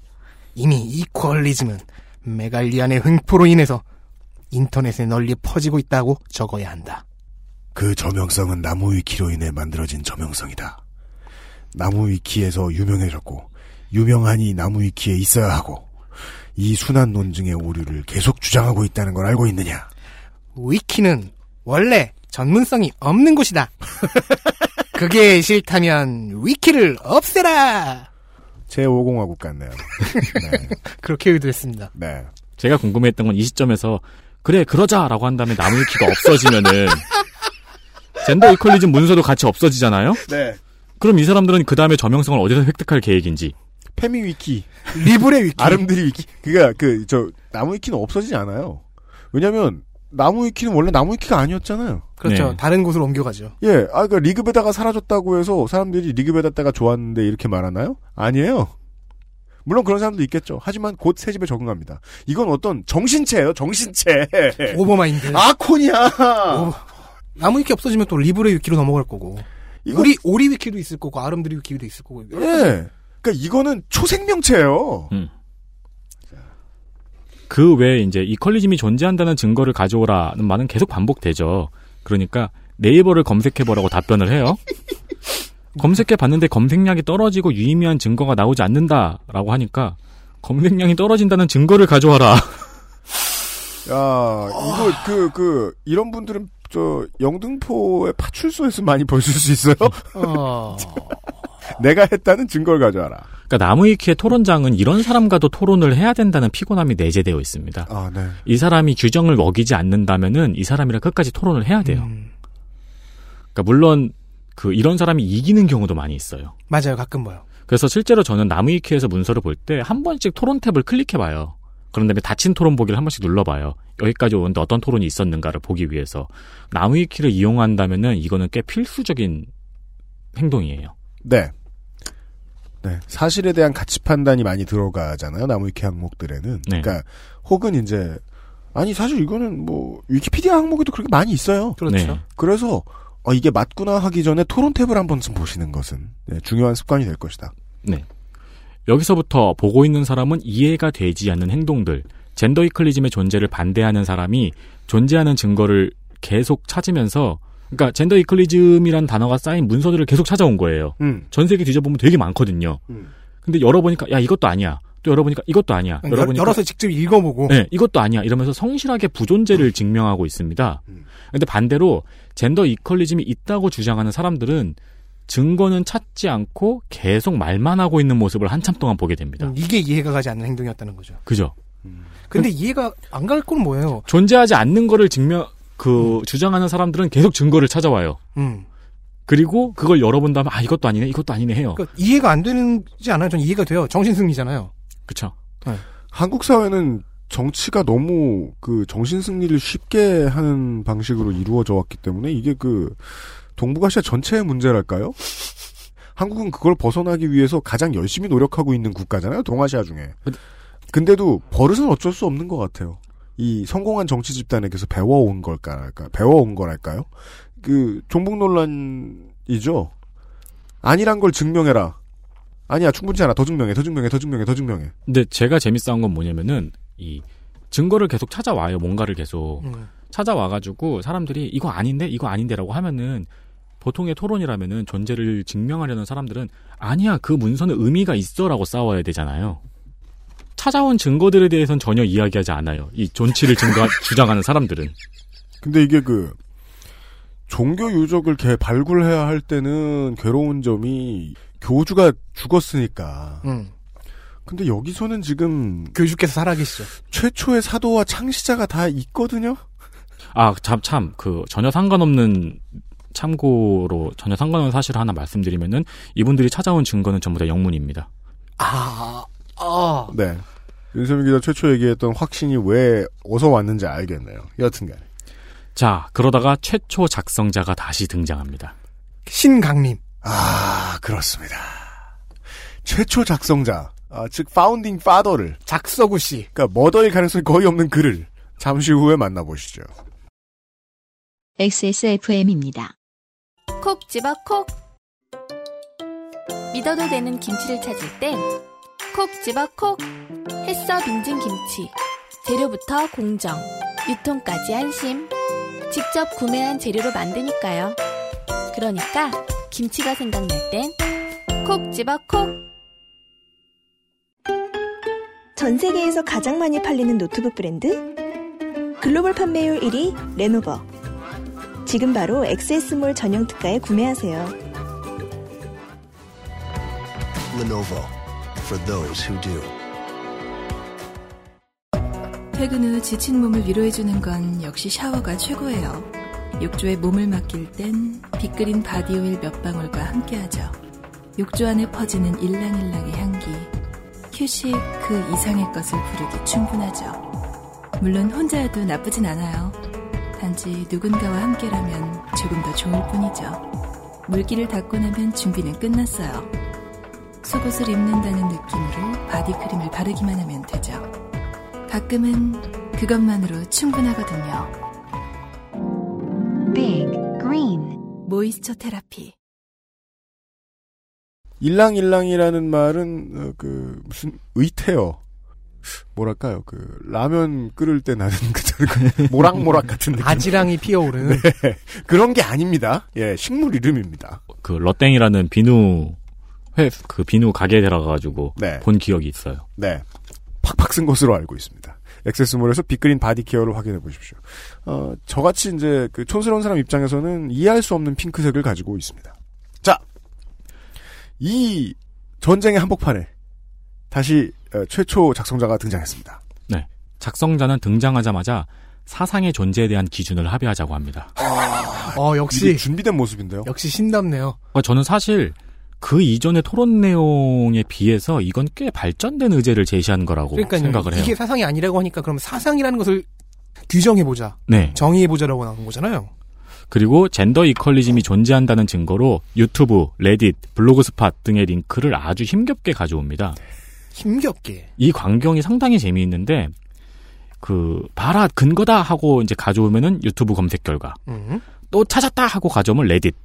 이미 이퀄리즘은 메갈리안의 횡포로 인해서 인터넷에 널리 퍼지고 있다고 적어야 한다. 그 저명성은 나무 위키로 인해 만들어진 저명성이다. 나무 위키에서 유명해졌고 유명한이 나무 위키에 있어야 하고 이 순환 논증의 오류를 계속 주장하고 있다는 걸 알고 있느냐? 위키는 원래 전문성이 없는 곳이다. 그게 싫다면 위키를 없애라. 제5공화국 같네요. 그렇게 의도했습니다. 네. 제가 궁금했던 건 이 시점에서 그래 그러자라고 한 다음에 나무 위키가 없어지면은 젠더 이퀄리즘 문서도 같이 없어지잖아요. 네. 그럼 이 사람들은 그 다음에 저명성을 어디서 획득할 계획인지. 페미 위키. 리브레 위키. 아름드리 위키. 그니까, 그, 저, 나무 위키는 없어지지 않아요. 왜냐면, 나무 위키는 원래 나무 위키가 아니었잖아요. 그렇죠. 네. 다른 곳으로 옮겨가죠. 예, 아, 그 리그베다가 사라졌다고 해서 사람들이 리그베다가 좋았는데 이렇게 말하나요? 아니에요. 물론 그런 사람도 있겠죠. 하지만 곧 새 집에 적응합니다. 이건 어떤 정신체예요, 정신체. 오버마인드. 아콘이야. 오버- 나무 위키 없어지면 또 리브레 위키로 넘어갈 거고. 이거- 우리 오리 위키도 있을 거고 아름드리 위키도 있을 거고. 예. 그러니까 이거는 초생명체예요. 음. 그 외에 이제 이퀄리즘이 존재한다는 증거를 가져오라는 말은 계속 반복되죠. 그러니까 네이버를 검색해보라고 답변을 해요. 검색해 봤는데 검색량이 떨어지고 유의미한 증거가 나오지 않는다라고 하니까 검색량이 떨어진다는 증거를 가져와라. 야, 이거 그 그 이런 분들은 저 영등포의 파출소에서 많이 보실 수 있어요. 어. 내가 했다는 증거를 가져와라. 그러니까 나무위키의 토론장은 이런 사람과도 토론을 해야 된다는 피곤함이 내재되어 있습니다. 아, 네. 이 사람이 규정을 어기지 않는다면은 이 사람이랑 끝까지 토론을 해야 돼요. 음, 그러니까 물론 그 이런 사람이 이기는 경우도 많이 있어요. 맞아요. 가끔 봐요. 그래서 실제로 저는 나무위키에서 문서를 볼 때 한 번씩 토론 탭을 클릭해봐요. 그런 다음에 닫힌 토론 보기를 한 번씩 눌러봐요. 여기까지 오는데 어떤 토론이 있었는가를 보기 위해서. 나무위키를 이용한다면은 이거는 꽤 필수적인 행동이에요. 네. 네. 사실에 대한 가치 판단이 많이 들어가잖아요. 나무위키 항목들에는. 네. 그러니까 혹은 이제 아니 사실 이거는 뭐 위키피디아 항목에도 그렇게 많이 있어요. 그렇죠. 네. 그래서 어, 이게 맞구나 하기 전에 토론 탭을 한 번쯤 보시는 것은 네, 중요한 습관이 될 것이다. 네. 여기서부터 보고 있는 사람은 이해가 되지 않는 행동들, 젠더 이클리즘의 존재를 반대하는 사람이 존재하는 증거를 계속 찾으면서, 그러니까 젠더 이클리즘이란 단어가 쌓인 문서들을 계속 찾아온 거예요. 음. 전 세계 뒤져보면 되게 많거든요. 근데 열어보니까 야 이것도 아니야. 또 열어보니까 이것도 아니야. 열- 열어보니까 열어서 직접 읽어보고. 네, 이것도 아니야. 이러면서 성실하게 부존재를 증명하고 있습니다. 근데 반대로 젠더 이퀄리즘이 있다고 주장하는 사람들은 증거는 찾지 않고 계속 말만 하고 있는 모습을 한참 동안 보게 됩니다. 음, 이게 이해가 가지 않는 행동이었다는 거죠. 그죠? 근데 이해가 안 갈 건 뭐예요? 존재하지 않는 거를 증명 그 주장하는 사람들은 계속 증거를 찾아와요. 음. 그리고 그걸 열어본 다음에 아 이것도 아니네, 이것도 아니네 해요. 그러니까 이해가 안 되는지 않아요? 전 이해가 돼요. 정신승리잖아요. 그쵸? 한국 사회는 정치가 너무 그 정신 승리를 쉽게 하는 방식으로 이루어져 왔기 때문에 이게 그 동북아시아 전체의 문제랄까요? 한국은 그걸 벗어나기 위해서 가장 열심히 노력하고 있는 국가잖아요, 동아시아 중에. 근데도 버릇은 어쩔 수 없는 것 같아요. 이 성공한 정치 집단에게서 배워온 걸까, 배워온 거랄까요? 그 종북 논란이죠. 아니란 걸 증명해라. 아니야, 충분치 않아. 더 증명해, 더 증명해, 더 증명해, 더 증명해. 근데 제가 재밌어한 건 뭐냐면은 이 증거를 계속 찾아와요. 뭔가를 계속 음. 찾아와가지고 사람들이 이거 아닌데 이거 아닌데라고 하면은 보통의 토론이라면은 존재를 증명하려는 사람들은 아니야 그 문서는 의미가 있어라고 싸워야 되잖아요. 찾아온 증거들에 대해서는 전혀 이야기하지 않아요. 이 존치를 증거 주장하는 사람들은. 근데 이게 그 종교 유적을 개 발굴해야 할 때는 괴로운 점이 교주가 죽었으니까. 음. 근데 여기서는 지금 교주께서 살아계시죠. 최초의 사도와 창시자가 다 있거든요. 아, 참, 참, 그, 전혀 상관없는, 참고로, 전혀 상관없는 사실을 하나 말씀드리면은, 이분들이 찾아온 증거는 전부 다 영문입니다. 아, 아. 네. 윤세민 기자 최초 얘기했던 확신이 왜 어디서 왔는지 알겠네요. 여튼간에. 자, 그러다가 최초 작성자가 다시 등장합니다. 신강림. 아, 그렇습니다. 최초 작성자, 아, 즉 파운딩 파더를 작서구 씨. 그러니까 머더일 가능성이 거의 없는 그를 잠시 후에 만나보시죠. XSFM입니다. 콕 집어 콕. 믿어도 되는 김치를 찾을 땐 콕 집어 콕. 햇서 빙진 김치. 재료부터 공정, 유통까지 안심. 직접 구매한 재료로 만드니까요. 그러니까 김치가 생각날 땐 콕 집어 콕. 전 세계에서 가장 많이 팔리는 노트북 브랜드? 글로벌 판매율 1위 레노버. 지금 바로 XS몰 전용 특가에 구매하세요. Lenovo for those who do. 퇴근 후 지친 몸을 위로해주는 건 역시 샤워가 최고예요. 욕조에 몸을 맡길 땐 빅그린 바디오일 몇 방울과 함께하죠. 욕조 안에 퍼지는 일랑일랑의 향기. 휴식 그 이상의 것을 부르기 충분하죠. 물론 혼자여도 나쁘진 않아요. 단지 누군가와 함께라면 조금 더 좋을 뿐이죠. 물기를 닦고 나면 준비는 끝났어요. 속옷을 입는다는 느낌으로 바디크림을 바르기만 하면 되죠. 가끔은 그것만으로 충분하거든요. Big Green. 모이스처 테라피. 일랑일랑이라는 말은 어, 그 무슨 의태어. 뭐랄까요? 그 라면 끓을 때 나는 그 모락모락 같은 느낌. 아지랑이 피어오르는 네, 그런 게 아닙니다. 예 식물 이름입니다. 그 러땡이라는 비누 회 그 비누 가게에 들어가가지고 네. 본 기억이 있어요. 네 팍팍 쓴 것으로 알고 있습니다 XS몰에서 빅그린 바디 케어를 확인해 보십시오 어 저같이 이제 그 촌스러운 사람 입장에서는 이해할 수 없는 핑크색을 가지고 있습니다 자 이 전쟁의 한복판에 다시 어, 최초 작성자가 등장했습니다. 네. 작성자는 등장하자마자 사상의 존재에 대한 기준을 합의하자고 합니다. 어, 역시. 준비된 모습인데요. 역시 신답네요. 어, 저는 사실 그 이전의 토론 내용에 비해서 이건 꽤 발전된 의제를 제시한 거라고 그러니까요. 생각을 해요. 이게 사상이 아니라고 하니까 그럼 사상이라는 것을 규정해보자. 네. 정의해보자라고 나온 거잖아요. 그리고 젠더 equalism이 존재한다는 증거로 유튜브, 레딧, 블로그 스팟 등의 링크를 아주 힘겹게 가져옵니다. 힘겹게. 이 광경이 상당히 재미있는데 그 봐라 근거다 하고 이제 가져오면은 유튜브 검색 결과 음. 또 찾았다 하고 가져오면 레딧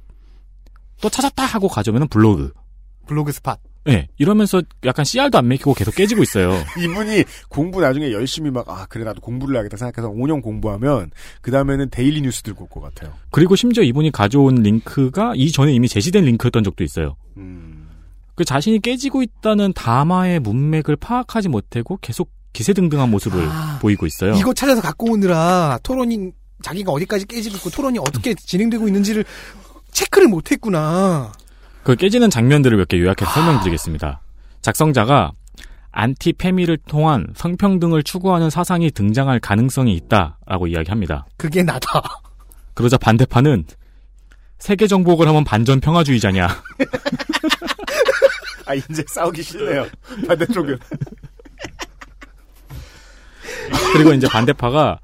또 찾았다 하고 가져오면은 블로그 블로그 스팟. 네, 이러면서 약간 씨알도 안 맥히고 계속 깨지고 있어요. 이분이 공부 나중에 열심히 막, 아, 그래, 나도 공부를 해야겠다 생각해서 5년 공부하면, 그 다음에는 데일리 뉴스 들고 올 것 같아요. 그리고 심지어 이분이 가져온 링크가 이전에 이미 제시된 링크였던 적도 있어요. 그 자신이 깨지고 있다는 담화의 문맥을 파악하지 못하고 계속 기세등등한 모습을 아, 보이고 있어요. 이거 찾아서 갖고 오느라 토론이 자기가 어디까지 깨지고 있고 토론이 어떻게 진행되고 있는지를 체크를 못했구나. 그 깨지는 장면들을 몇 개 요약해서 설명드리겠습니다. 작성자가 안티 페미를 통한 성평등을 추구하는 사상이 등장할 가능성이 있다라고 이야기합니다. 그게 나다. 그러자 반대파는 세계 정복을 하면 반전 평화주의자냐? 아, 이제 싸우기 싫네요. 반대쪽은. 그리고 이제 반대파가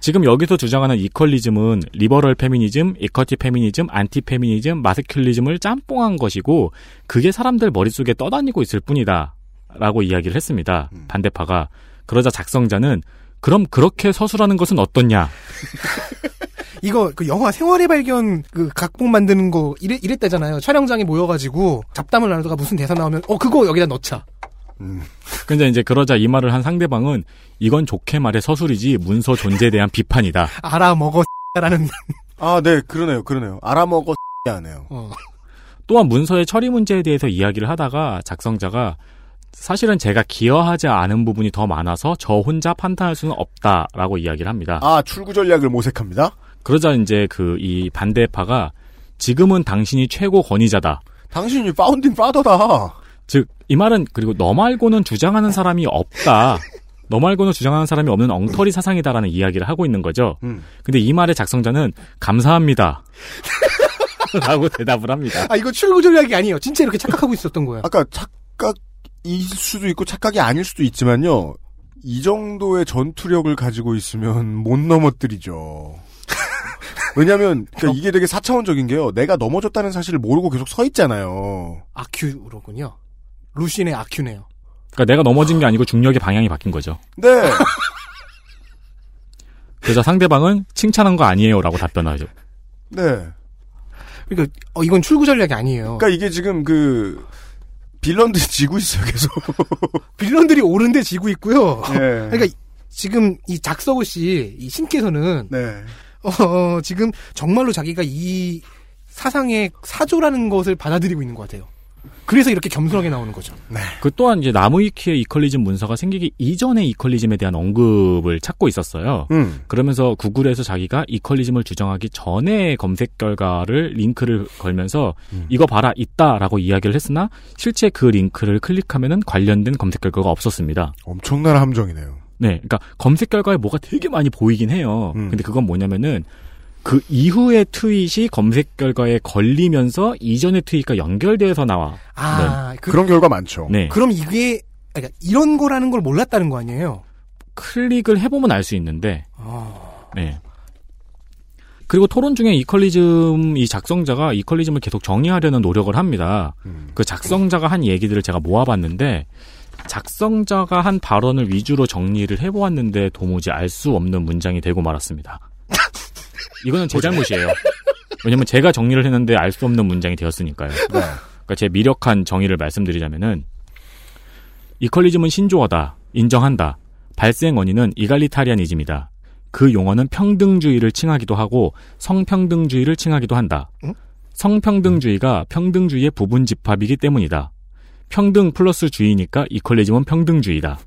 지금 여기서 주장하는 equalism은 liberal 페미니즘, equity 페미니즘, 안티 페미니즘, masculism을 짬뽕한 것이고 그게 사람들 머릿속에 떠다니고 있을 뿐이다. 라고 이야기를 했습니다. 반대파가. 그러자 작성자는 그럼 그렇게 서술하는 것은 어떻냐? 이거 그 영화 생활의 발견 그 각본 만드는 거 이랬, 이랬대잖아요. 촬영장에 모여가지고 잡담을 나누다가 무슨 대사 나오면 어 그거 여기다 넣자. 근데 이제 그러자 이 말을 한 상대방은 이건 좋게 말해 서술이지 문서 존재에 대한 비판이다. 알아먹어 라는 아, 네, 그러네요, 그러네요. 알아먹어, 하네요. 어. 또한 문서의 처리 문제에 대해서 이야기를 하다가 작성자가 사실은 제가 기여하지 않은 부분이 더 많아서 저 혼자 판단할 수는 없다라고 이야기를 합니다. 아, 출구 전략을 모색합니다? 그러자 이제 그 이 반대파가 지금은 당신이 최고 권위자다. 당신이 파운딩 파더다. 즉, 이 말은 그리고 너 말고는 주장하는 사람이 없다. 너 말고는 주장하는 사람이 없는 엉터리 사상이다라는 이야기를 하고 있는 거죠. 음. 근데 이 말의 작성자는 감사합니다. 라고 대답을 합니다. 아 이거 출구 전략이 아니에요. 진짜 이렇게 착각하고 있었던 거예요. 아까 착각일 수도 있고 착각이 아닐 수도 있지만요. 이 정도의 전투력을 가지고 있으면 못 넘어뜨리죠. 왜냐하면 그러니까 이게 되게 사차원적인 게요. 내가 넘어졌다는 사실을 모르고 계속 서 있잖아요. 아큐로군요. 루신의 아큐네요. 그러니까 내가 넘어진 게 아니고 중력의 방향이 바뀐 거죠. 네. 그래서 상대방은 칭찬한 거 아니에요라고 답변하죠. 네. 그러니까 어, 이건 출구 전략이 아니에요. 그러니까 이게 지금 그 빌런들이 지고 있어요 계속. 빌런들이 오른데 지고 있고요. 네. 그러니까 지금 이 작서우 씨, 이 신께서는 네. 어, 지금 정말로 자기가 이 사상의 사조라는 것을 받아들이고 있는 것 같아요. 그래서 이렇게 겸손하게 나오는 거죠. 그 또한 이제 나무위키의 이퀄리즘 문서가 생기기 이전의 이퀄리즘에 대한 언급을 찾고 있었어요. 음. 그러면서 구글에서 자기가 이퀄리즘을 주장하기 전에 검색 결과를 링크를 걸면서 이거 봐라 있다라고 이야기를 했으나 실제 그 링크를 클릭하면은 관련된 검색 결과가 없었습니다. 엄청난 함정이네요. 네, 그러니까 검색 결과에 뭐가 되게 많이 보이긴 해요. 근데 그건 뭐냐면은 그 이후의 트윗이 검색 결과에 걸리면서 이전의 트윗과 연결돼서 나와. 아, 네. 그- 그런 결과 많죠. 네. 그럼 이게 그러니까 이런 거라는 걸 몰랐다는 거 아니에요? 클릭을 해보면 알 수 있는데, 아, 네. 그리고 토론 중에 이퀄리즘 이 작성자가 이퀄리즘을 계속 정의하려는 노력을 합니다. 그 작성자가 한 얘기들을 제가 모아봤는데 작성자가 한 발언을 위주로 정리를 해보았는데 도무지 알 수 없는 문장이 되고 말았습니다. 이거는 제 잘못이에요. 왜냐면 제가 정리를 했는데 알 수 없는 문장이 되었으니까요. 그러니까 제 미력한 정의를 말씀드리자면은 이퀄리즘은 신조어다. 인정한다. 발생 원인은 이갈리타리아니즘이다. 그 용어는 평등주의를 칭하기도 하고 성평등주의를 칭하기도 한다. 성평등주의가 평등주의의 부분 집합이기 때문이다. 평등 플러스 주의니까 이퀄리즘은 평등주의다.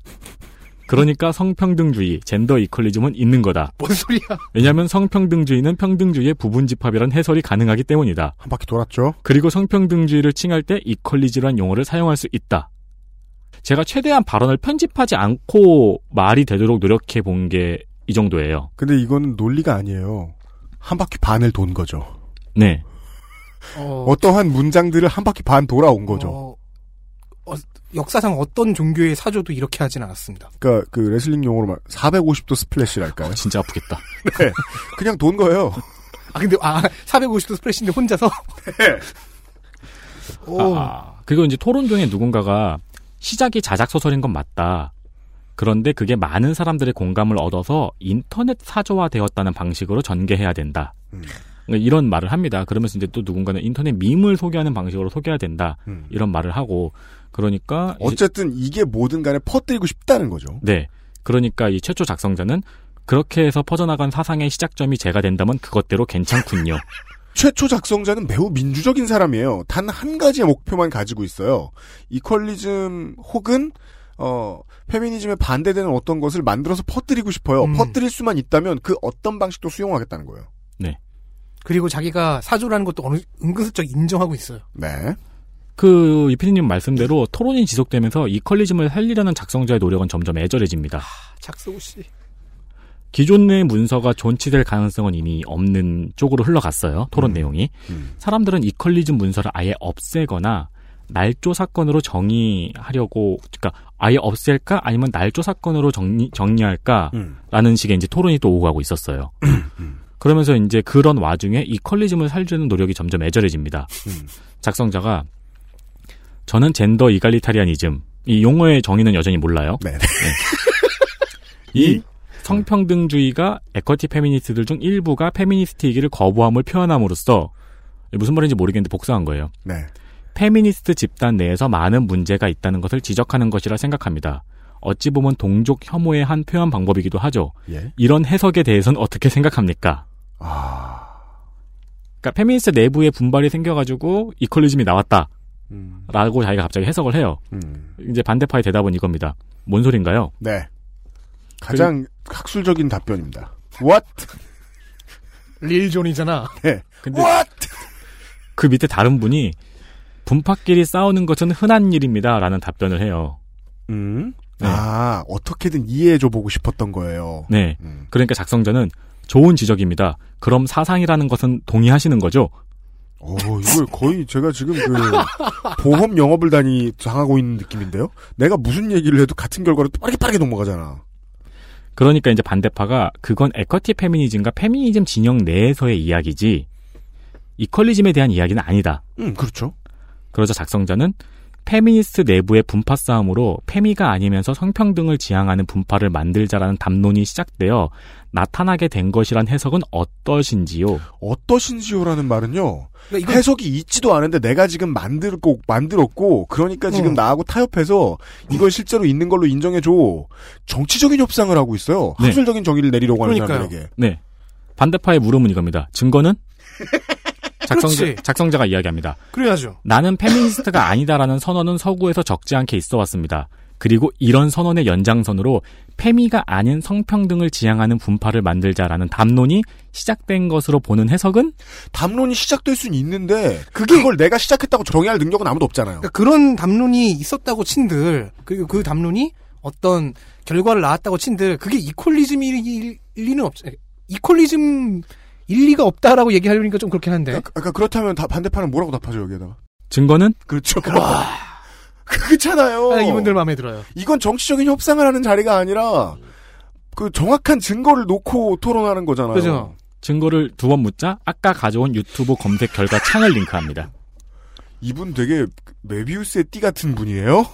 그러니까 성평등주의, 젠더 이퀄리즘은 있는 거다. 뭔 소리야? 왜냐하면 성평등주의는 평등주의의 부분 집합이란 해설이 가능하기 때문이다. 한 바퀴 돌았죠. 그리고 성평등주의를 칭할 때 이퀄리즈란 용어를 사용할 수 있다. 제가 최대한 발언을 편집하지 않고 말이 되도록 노력해 본 게 이 정도예요. 근데 이건 논리가 아니에요. 한 바퀴 반을 돈 거죠. 네. 어... 떠한 문장들을 한 바퀴 반 돌아온 거죠. 어, 역사상 어떤 종교의 사조도 이렇게 하진 않았습니다. 그러니까 그 레슬링 용어로 말 450도 스플래시랄까요? 진짜 아프겠다. 네. 그냥 돈 거예요. 아 근데 아 450도 스프레시인데 혼자서 오. 아, 그리고 이제 토론 중에 누군가가 시작이 자작 소설인 건 맞다. 그런데 그게 많은 사람들의 공감을 얻어서 인터넷 사조화 되었다는 방식으로 전개해야 된다. 그러니까 이런 말을 합니다. 그러면서 이제 또 누군가는 인터넷 밈을 소개하는 방식으로 소개해야 된다. 이런 말을 하고 그러니까 어쨌든 이게 뭐든 간에 퍼뜨리고 싶다는 거죠. 네. 그러니까 이 최초 작성자는 그렇게 해서 퍼져나간 사상의 시작점이 제가 된다면 그것대로 괜찮군요. 최초 작성자는 매우 민주적인 사람이에요. 단 한 가지의 목표만 가지고 있어요. 이퀄리즘 혹은 어 페미니즘에 반대되는 어떤 것을 만들어서 퍼뜨리고 싶어요. 음. 퍼뜨릴 수만 있다면 그 어떤 방식도 수용하겠다는 거예요. 네. 그리고 자기가 사조라는 것도 어느 은근슬쩍 인정하고 있어요. 네. 그 이피디님 말씀대로 토론이 지속되면서 이퀄리즘을 살리려는 작성자의 노력은 점점 애절해집니다. 작성우 씨. 기존의 문서가 존치될 가능성은 이미 없는 쪽으로 흘러갔어요. 토론 내용이. 사람들은 이퀄리즘 문서를 아예 없애거나 날조 사건으로 정의하려고 그러니까 아예 없앨까 아니면 날조 사건으로 정리 정리할까라는 식의 이제 토론이 또 오고 가고 있었어요. 그러면서 이제 그런 와중에 equalism을 살리는 노력이 점점 애절해집니다. 작성자가 저는 gender egalitarianism 이 용어의 정의는 여전히 몰라요. 네. 이 성평등주의가 equity 페미니스트들 중 일부가 페미니스트이기를 거부함을 표현함으로써 무슨 말인지 모르겠는데 복사한 거예요. 네. 페미니스트 집단 내에서 많은 문제가 있다는 것을 지적하는 것이라 생각합니다. 어찌 보면 동족 혐오의 한 표현 방법이기도 하죠. 예. 이런 해석에 대해서는 어떻게 생각합니까? 그러니까 페미니스트 내부에 분발이 생겨가지고 이퀄리즘이 나왔다. 라고 자기가 갑자기 해석을 해요. 이제 반대파의 대답은 이겁니다. 뭔 소린가요? 네. 가장 학술적인 답변입니다. What? 릴존이잖아. 네. 근데 그 밑에 다른 분이 분파끼리 싸우는 것은 흔한 일입니다. 라는 답변을 해요. 음. 네. 아, 어떻게든 이해해줘 보고 싶었던 거예요. 네. 그러니까 작성자는 좋은 지적입니다. 그럼 사상이라는 것은 동의하시는 거죠? 오, 이걸 거의 제가 지금 그 보험 영업을 다니 당하고 있는 느낌인데요. 내가 무슨 얘기를 해도 같은 결과로 빠르게 빠르게 넘어가잖아. 그러니까 이제 반대파가 그건 equity 페미니즘과 페미니즘 진영 내에서의 이야기지 equalism에 대한 이야기는 아니다. 음, 그렇죠. 그러자 작성자는 페미니스트 내부의 분파 싸움으로 페미가 아니면서 성평등을 지향하는 분파를 만들자라는 담론이 시작되어 나타나게 된 것이란 해석은 어떠신지요? 어떠신지요라는 말은요. 그러니까 해석이 있지도 않은데 내가 지금 만들고 만들었고 그러니까 지금 어. 나하고 타협해서 이걸 실제로 있는 걸로 인정해 줘. 정치적인 협상을 하고 있어요. 네. 학술적인 정의를 내리려고 하는 그러니까요. 사람들에게. 네. 반대파의 물음은 이겁니다. 증거는? 작성자. 작성자가 이야기합니다. 그래야죠. 나는 페미니스트가 아니다라는 선언은 서구에서 적지 않게 있어 왔습니다. 그리고 이런 선언의 연장선으로 페미가 아닌 성평등을 지향하는 분파를 만들자라는 담론이 시작된 것으로 보는 해석은 담론이 시작될 수는 있는데 그걸 내가 시작했다고 정의할 능력은 아무도 없잖아요. 그러니까 그런 담론이 있었다고 친들 그리고 그 담론이 어떤 결과를 낳았다고 친들 그게 이퀄리즘일 리는 없 이퀄리즘 일리가 없다라고 얘기하려니까 좀 그렇긴 한데 그러니까 그렇다면 다 반대파는 뭐라고 답하죠 여기에다가? 증거는? 그렇죠. 그렇잖아요. 아, 이분들 마음에 들어요. 이건 정치적인 협상을 하는 자리가 아니라 그 정확한 증거를 놓고 토론하는 거잖아요. 그죠. 증거를 두 번 묻자 아까 가져온 유튜브 검색 결과 창을 링크합니다. 이분 되게 메비우스의 띠 같은 분이에요.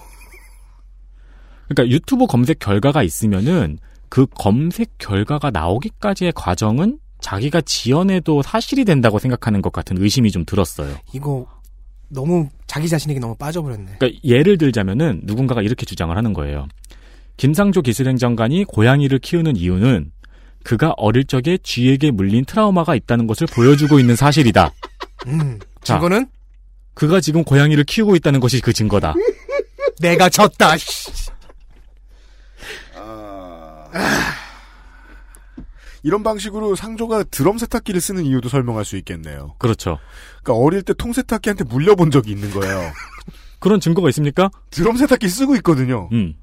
그러니까 유튜브 검색 결과가 있으면은 그 검색 결과가 나오기까지의 과정은 자기가 지어내도 사실이 된다고 생각하는 것 같은 의심이 좀 들었어요. 이거 너무 자기 자신에게 너무 빠져버렸네. 그러니까 예를 들자면은 누군가가 이렇게 주장을 하는 거예요. 김상조 기술행정관이 고양이를 키우는 이유는 그가 어릴 적에 쥐에게 물린 트라우마가 있다는 것을 보여주고 있는 사실이다. 음, 자, 증거는 그가 지금 고양이를 키우고 있다는 것이 그 증거다. 내가 졌다. 이런 방식으로 상조가 드럼 세탁기를 쓰는 이유도 설명할 수 있겠네요. 그렇죠. 그러니까 어릴 때 통세탁기한테 물려본 적이 있는 거예요. 그런 증거가 있습니까? 드럼 세탁기 쓰고 있거든요. 음.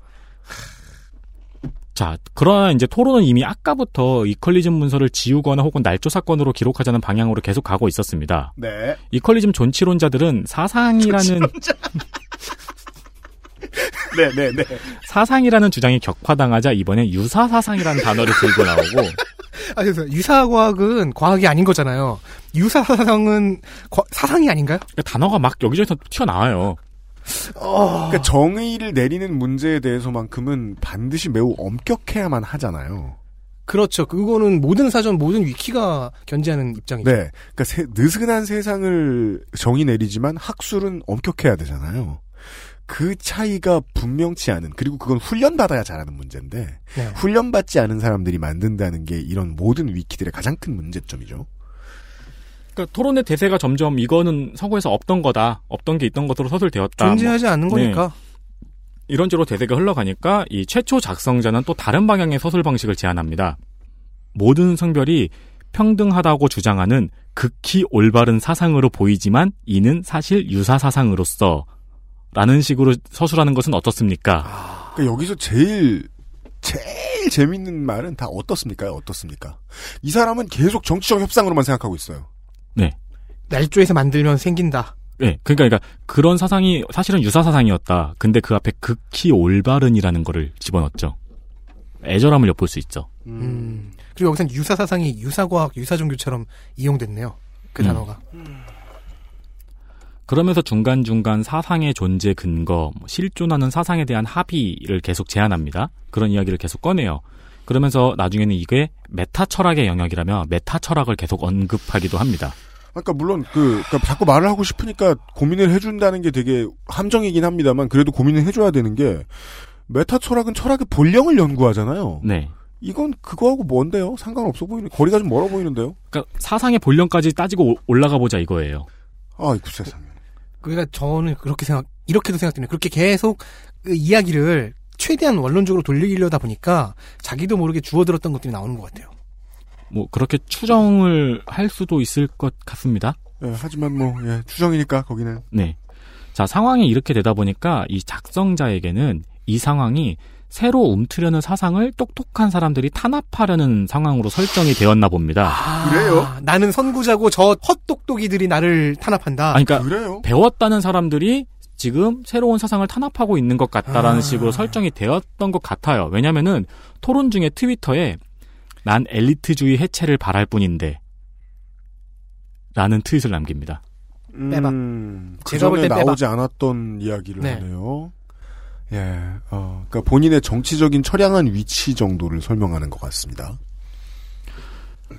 자, 그러나 이제 토론은 이미 아까부터 이퀄리즘 문서를 지우거나 혹은 날조 사건으로 기록하자는 방향으로 계속 가고 있었습니다. 네. 이퀄리즘 존치론자들은 사상이라는 네, 네, 네. 사상이라는 주장이 격화당하자 이번에 유사 사상이라는 단어를 들고 나오고 아, 그래서 유사 과학은 과학이 아닌 거잖아요. 유사 사상은 과- 사상이 아닌가요? 단어가 막 여기저기서 튀어나와요. 그러니까 정의를 내리는 문제에 대해서만큼은 반드시 매우 엄격해야만 하잖아요. 그렇죠. 그거는 모든 사전, 모든 위키가 견지하는 입장이죠. 네. 그러니까 세- 느슨한 세상을 정의 내리지만 학술은 엄격해야 되잖아요. 그 차이가 분명치 않은 그리고 그건 훈련받아야 잘하는 문제인데 네. 훈련받지 않은 사람들이 만든다는 게 이런 모든 위키들의 가장 큰 문제점이죠. 그러니까 토론의 대세가 점점 이거는 서구에서 없던 거다, 없던 게 있던 것으로 서술되었다. 존재하지 뭐, 않는 네. 거니까. 이런 식으로 대세가 흘러가니까 이 최초 작성자는 또 다른 방향의 서술 방식을 제안합니다. 모든 성별이 평등하다고 주장하는 극히 올바른 사상으로 보이지만 이는 사실 유사 사상으로서 라는 식으로 서술하는 것은 어떻습니까? 그러니까 여기서 제일 제일 재밌는 말은 다 어떻습니까? 어떻습니까? 이 사람은 계속 정치적 협상으로만 생각하고 있어요. 네. 날조에서 만들면 생긴다. 네, 그러니까, 그러니까 그런 사상이 사실은 유사 사상이었다. 근데 그 앞에 극히 올바른이라는 거를 집어넣었죠. 애절함을 엿볼 수 있죠. 음. 그리고 여기서는 유사 사상이 유사과학, 유사종교처럼 이용됐네요. 그 음. 단어가. 그러면서 중간중간 사상의 존재 근거, 뭐 실존하는 사상에 대한 합의를 계속 제안합니다. 그런 이야기를 계속 꺼내요. 그러면서 나중에는 이게 메타 철학의 영역이라며 메타 철학을 계속 언급하기도 합니다. 그러니까 물론 그 그러니까 자꾸 말을 하고 싶으니까 고민을 해준다는 게 되게 함정이긴 합니다만 그래도 고민을 해줘야 되는 게 메타 철학은 철학의 본령을 연구하잖아요. 네. 이건 그거하고 뭔데요? 상관없어 보이는 거리가 좀 멀어 보이는데요. 그러니까 사상의 본령까지 따지고 오- 올라가 보자 이거예요. 아이고 세상에. 그러니까 저는 그렇게 생각, 이렇게도 생각되네요. 그렇게 계속 그 이야기를 최대한 원론적으로 돌리려다 보니까 자기도 모르게 주워들었던 것들이 나오는 것 같아요. 뭐 그렇게 추정을 할 수도 있을 것 같습니다. 예, 하지만 뭐 예, 추정이니까 거기는 네. 자, 상황이 이렇게 되다 보니까 이 작성자에게는 이 상황이 새로 움트려는 사상을 똑똑한 사람들이 탄압하려는 상황으로 설정이 되었나 봅니다. 아, 나는 선구자고 저 헛똑똑이들이 나를 탄압한다. 아니, 그러니까 배웠다는 사람들이 지금 새로운 사상을 탄압하고 있는 것 같다라는 아. 식으로 설정이 되었던 것 같아요. 왜냐면은 토론 중에 트위터에 난 엘리트주의 해체를 바랄 뿐인데 라는 트윗을 남깁니다. 빼박. 음, 그 제가 볼 전에 때 빼박. 나오지 않았던 이야기를 네. 하네요. 예, 어, 그러니까 본인의 정치적인 처량한 위치 정도를 설명하는 것 같습니다.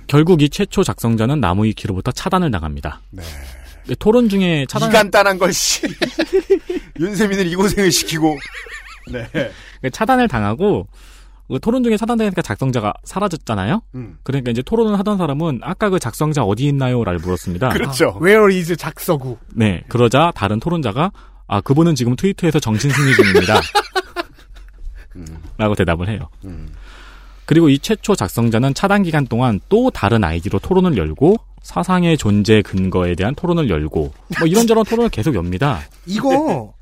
결국 이 최초 작성자는 나무위키로부터 차단을 당합니다. 네. 토론 중에 차단 이 간단한 걸 씨. 윤세민을 이 고생을 시키고. 네. 차단을 당하고 그 토론 중에 차단되니까 작성자가 사라졌잖아요. 음. 그러니까 이제 토론을 하던 사람은 아까 그 작성자 어디 있나요?라를 물었습니다. 그렇죠. 아, Where is 작서구? 네, 그러자 다른 토론자가 아 그분은 지금 트위터에서 정신 승리 중입니다. 라고 대답을 해요. 음. 그리고 이 최초 작성자는 차단 기간 동안 또 다른 아이디로 토론을 열고 사상의 존재 근거에 대한 토론을 열고 뭐 이런저런 토론을 계속 엽니다. 이거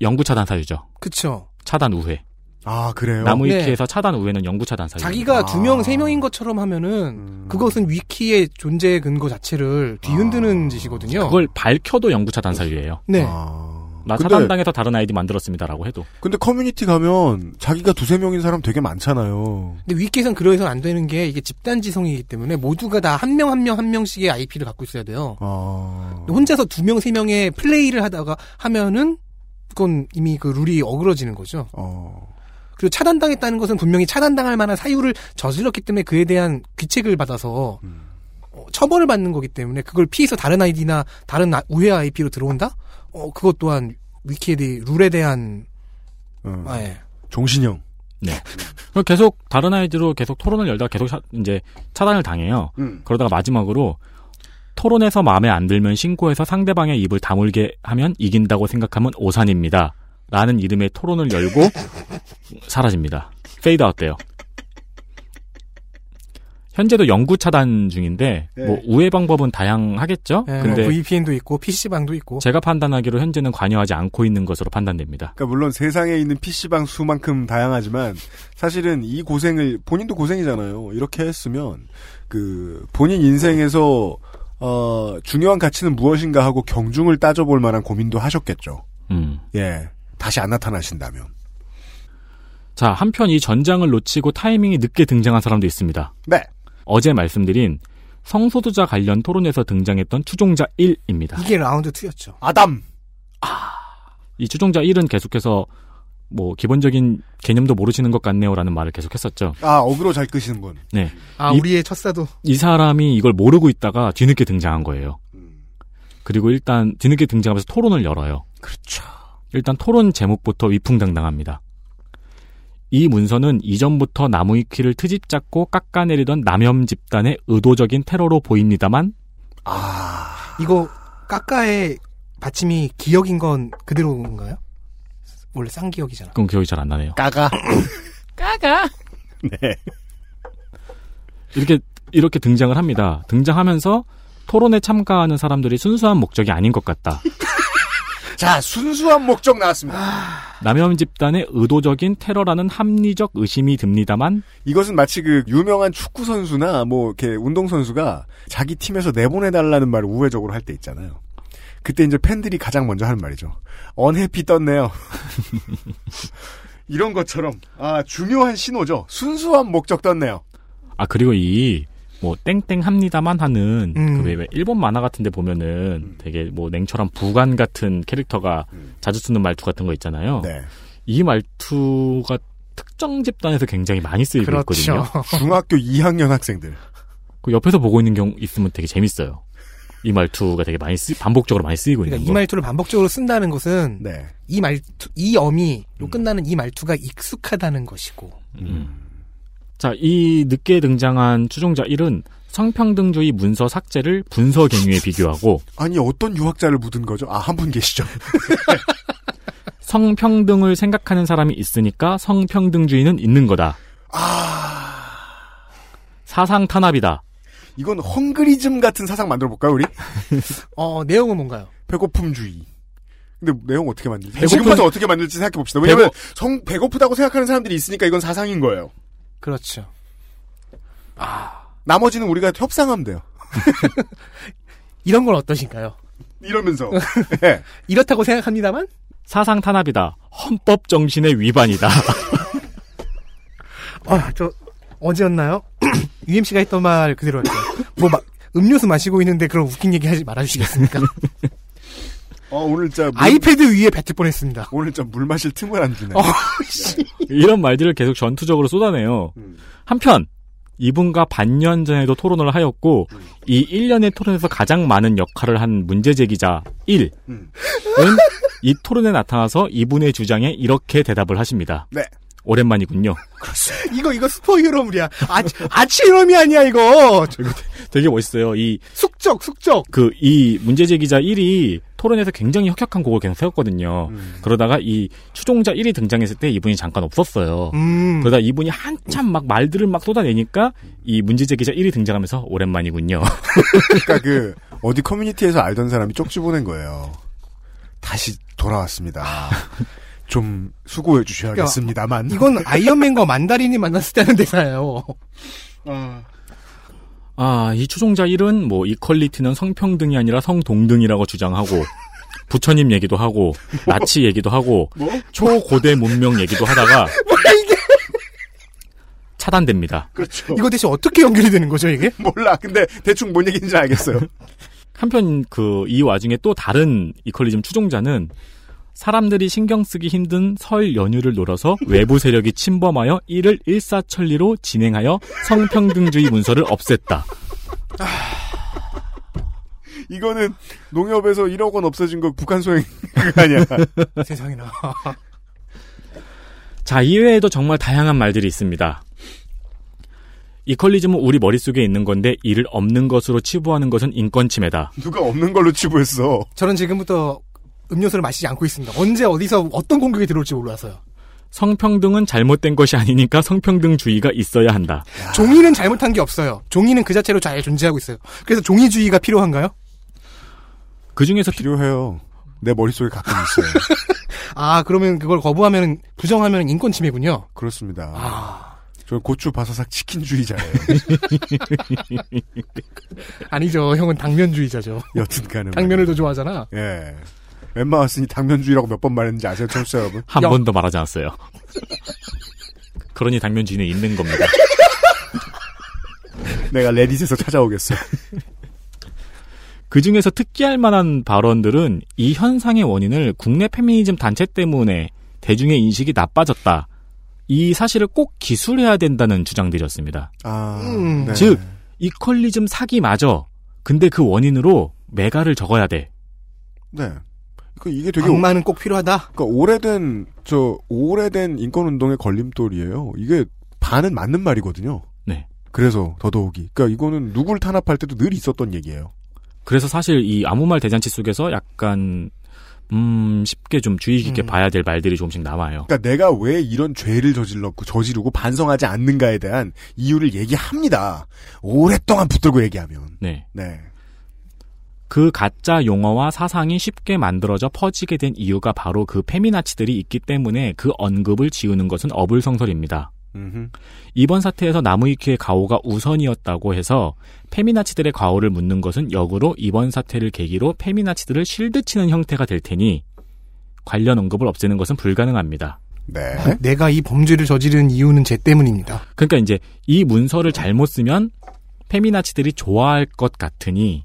영구 차단 사유죠. 그쵸. 차단 우회. 아 그래요? 나무 위키에서 차단 우회는 영구 차단 사유. 자기가 두 명, 세 명인 것처럼 하면은 그것은 위키의 존재 근거 자체를 뒤흔드는 짓이거든요. 그걸 밝혀도 영구 차단 사유예요. 네. 나 근데- 차단당해서 다른 아이디 만들었습니다라고 해도. 근데 커뮤니티 가면 자기가 두세 명인 사람 되게 많잖아요. 근데 위키에선 그러해서는 안 되는 게 이게 집단 지성이기 때문에 모두가 다 한 명 한명한 명씩의 IP를 갖고 있어야 돼요. 아. 혼자서 두 명, 세 명의 플레이를 하다가 하면은 그건 이미 그 룰이 어그러지는 거죠. 어. 그리고 차단당했다는 것은 분명히 차단당할 만한 사유를 저질렀기 때문에 그에 대한 귀책을 받아서 어, 처벌을 받는 거기 때문에 그걸 피해서 다른 아이디나 다른 아- 우회 IP로 들어온다? 어, 그것 또한 대해 룰에 대한 어. 아, 예. 종신형. 네. 그럼 계속 다른 아이디로 계속 토론을 열다가 계속 차- 이제 차단을 당해요. 음. 그러다가 마지막으로 토론에서 마음에 안 들면 신고해서 상대방의 입을 다물게 하면 이긴다고 생각하면 오산입니다. 라는 이름의 토론을 열고 사라집니다. 페이드 아웃 돼요. 현재도 영구 차단 중인데 네. 뭐 우회 방법은 다양하겠죠. 예, 근데 뭐 VPN도 있고 PC방도 있고 제가 판단하기로 현재는 관여하지 않고 있는 것으로 판단됩니다. 그러니까 물론 세상에 있는 PC방 수만큼 다양하지만 사실은 이 고생을 본인도 고생이잖아요. 이렇게 했으면 그 본인 인생에서 어 중요한 가치는 무엇인가 하고 경중을 따져볼 만한 고민도 하셨겠죠. 음. 예. 다시 안 나타나신다면. 자, 한편 이 전장을 놓치고 타이밍이 늦게 등장한 사람도 있습니다. 네. 어제 말씀드린 성소수자 관련 토론에서 등장했던 추종자 1입니다. 이게 라운드 2였죠. 아담. 이 추종자 1은 계속해서 뭐 기본적인 개념도 모르시는 것 같네요라는 말을 계속했었죠. 아 어그로 잘 끄시는 분. 네. 아, 이, 우리의 첫사도. 이 사람이 이걸 모르고 있다가 뒤늦게 등장한 거예요. 그리고 일단 뒤늦게 등장하면서 토론을 열어요. 그렇죠. 일단 토론 제목부터 위풍당당합니다. 이 문서는 이전부터 나무위키를 트집 잡고 깎아내리던 남염 집단의 의도적인 테러로 보입니다만 이거 까까의 받침이 기억인 건 그대로인가요? 원래 쌍기억이잖아. 그건 기억이 잘 안 나네요. 까가. 까가. 네. 이렇게 이렇게 등장을 합니다. 등장하면서 토론에 참가하는 사람들이 순수한 목적이 아닌 것 같다. 자 순수한 목적 나왔습니다. 남염 집단의 의도적인 테러라는 합리적 의심이 듭니다만 이것은 마치 그 유명한 축구 선수나 뭐 이렇게 운동 선수가 자기 팀에서 내보내 달라는 말을 우회적으로 할 때 있잖아요. 그때 이제 팬들이 가장 먼저 하는 말이죠. 언해피 떴네요. 이런 것처럼 아 중요한 신호죠. 순수한 목적 떴네요. 아 그리고 이 뭐 땡땡 합니다만 하는 음. 그왜 일본 만화 같은데 보면은 되게 뭐 냉철한 부관 같은 캐릭터가 자주 쓰는 말투 같은 거 있잖아요. 음. 네. 이 말투가 특정 집단에서 굉장히 많이 쓰이고 그렇죠. 있거든요. 중학교 2학년 학생들. 그 옆에서 보고 있는 경우 있으면 되게 재밌어요. 이 말투가 되게 많이 쓰 반복적으로 많이 쓰이고 있는 그러니까 거. 이 말투를 반복적으로 쓴다는 것은 네. 이 말투, 이 어미로 끝나는 이 말투가 익숙하다는 것이고. 음. 자, 이 늦게 등장한 추종자 1은 성평등주의 문서 삭제를 분서 경유에 비교하고 아니 어떤 유학자를 묻은 거죠? 아 한 분 계시죠. 성평등을 생각하는 사람이 있으니까 성평등주의는 있는 거다. 사상 탄압이다. 이건 헝그리즘 같은 사상 만들어 볼까요, 우리? 어, 내용은 뭔가요? 배고픔주의. 근데 내용 어떻게 만들지? 배고픔- 지금부터 어떻게 만들지 생각해 봅시다. 왜냐면 성 배고프다고 생각하는 사람들이 있으니까 이건 사상인 거예요. 그렇죠. 나머지는 우리가 협상하면 돼요. 이런 건 어떠신가요? 이러면서 네. 이렇다고 생각합니다만 사상 탄압이다. 헌법 정신의 위반이다. 아, 저 어제였나요? UMC가 했던 말 그대로 할게요. 뭐 막 음료수 마시고 있는데 그런 웃긴 얘기 하지 말아주시겠습니까? 어, 오늘 물, 아이패드 위에 뱉을 뻔했습니다. 오늘 진짜 물 마실 틈을 안 주네. 어, 씨. 이런 말들을 계속 전투적으로 쏟아내요. 한편 이분과 반년 전에도 토론을 하였고 이 1년의 토론에서 가장 많은 역할을 한 문제 제기자 1은 이 토론에 나타나서 이분의 주장에 이렇게 대답을 하십니다. 네. 오랜만이군요. 이거 이거 스포이러물이야. 아, 아치럼이 아니야 이거. 되게 멋있어요. 이 숙적 숙적. 그 이 문제제기자 1이 토론에서 굉장히 혁혁한 곡을 계속 세웠거든요. 그러다가 이 추종자 1이 등장했을 때 이분이 잠깐 없었어요. 음. 그러다 이분이 한참 막 말들을 막 쏟아내니까 이 문제제기자 1이 등장하면서 오랜만이군요. 그러니까 그 어디 커뮤니티에서 알던 사람이 쪽지 보낸 거예요. 다시 돌아왔습니다. 좀 수고해 주셔야겠습니다만. 이건 아이언맨과 만다린이 만났을 때 하는 대사예요. 아, 이 추종자 1은 뭐 이퀄리티는 성평등이 아니라 성동등이라고 주장하고 부처님 얘기도 하고 나치 얘기도 하고 초고대 문명 얘기도 하다가 차단됩니다. 그렇죠. 이거 대체 어떻게 연결이 되는 거죠 이게? 몰라. 근데 대충 뭔 얘기인지 알겠어요. 한편 그 이 와중에 또 다른 이퀄리즘 추종자는 사람들이 신경 쓰기 힘든 설 연휴를 노려서 외부 세력이 침범하여 이를 일사천리로 진행하여 성평등주의 문서를 없앴다. 이거는 농협에서 1억 원 없어진 거 북한 소행 그거 아니야. 세상에나. 자, 이외에도 정말 다양한 말들이 있습니다. 이퀄리즘은 우리 머릿속에 있는 건데 이를 없는 것으로 치부하는 것은 인권 침해다. 누가 없는 걸로 치부했어. 저는 지금부터 음료수를 마시지 않고 있습니다. 언제 어디서 어떤 공격이 들어올지 몰라서요. 성평등은 잘못된 것이 아니니까 성평등주의가 있어야 한다. 종이는 잘못한 게 없어요. 종이는 그 자체로 잘 존재하고 있어요. 그래서 종이주의가 필요한가요? 그 중에서 필요해요. 내 머릿속에 가끔 있어요. 아, 그러면 그걸 거부하면 부정하면 인권 침해군요. 그렇습니다. 아. 저는 고추 바사삭 치킨주의자예요. 아니죠. 형은 당면주의자죠. 여튼간에 당면을 더 좋아하잖아. 예. 엠마 왓슨이 당면주의라고 몇 번 말했는지 아세요, 청취자 여러분? 한 번도 말하지 않았어요. 그러니 당면주의는 있는 겁니다. 내가 레딧에서 찾아오겠어. 그 중에서 특기할 만한 발언들은 이 현상의 원인을 국내 페미니즘 단체 때문에 대중의 인식이 나빠졌다. 이 사실을 꼭 기술해야 된다는 주장들이었습니다. 아, 음. 네. 즉, 이퀄리즘 사기마저. 근데 그 원인으로 메가를 적어야 돼. 네. 그 이게 되게 악마는 꼭 필요하다. 그러니까 오래된 저 오래된 인권 운동의 걸림돌이에요. 이게 반은 맞는 말이거든요. 네. 그래서 더더욱이. 그러니까 이거는 누굴 탄압할 때도 늘 있었던 얘기예요. 그래서 사실 이 아무 말 대잔치 속에서 약간 음 쉽게 좀 주의 깊게 음. 봐야 될 말들이 조금씩 나와요. 그러니까 내가 왜 이런 죄를 저질렀고 저지르고 반성하지 않는가에 대한 이유를 얘기합니다. 오랫동안 붙들고 얘기하면. 네. 네. 그 가짜 용어와 사상이 쉽게 만들어져 퍼지게 된 이유가 바로 그 페미나치들이 있기 때문에 그 언급을 지우는 것은 어불성설입니다. 음흠. 이번 사태에서 나무위키의 가오가 우선이었다고 해서 페미나치들의 가오를 묻는 것은 역으로 이번 사태를 계기로 페미나치들을 실드치는 형태가 될 테니 관련 언급을 없애는 것은 불가능합니다. 네. 내가 이 범죄를 저지른 이유는 쟤 때문입니다. 그러니까 이제 이 문서를 잘못 쓰면 페미나치들이 좋아할 것 같으니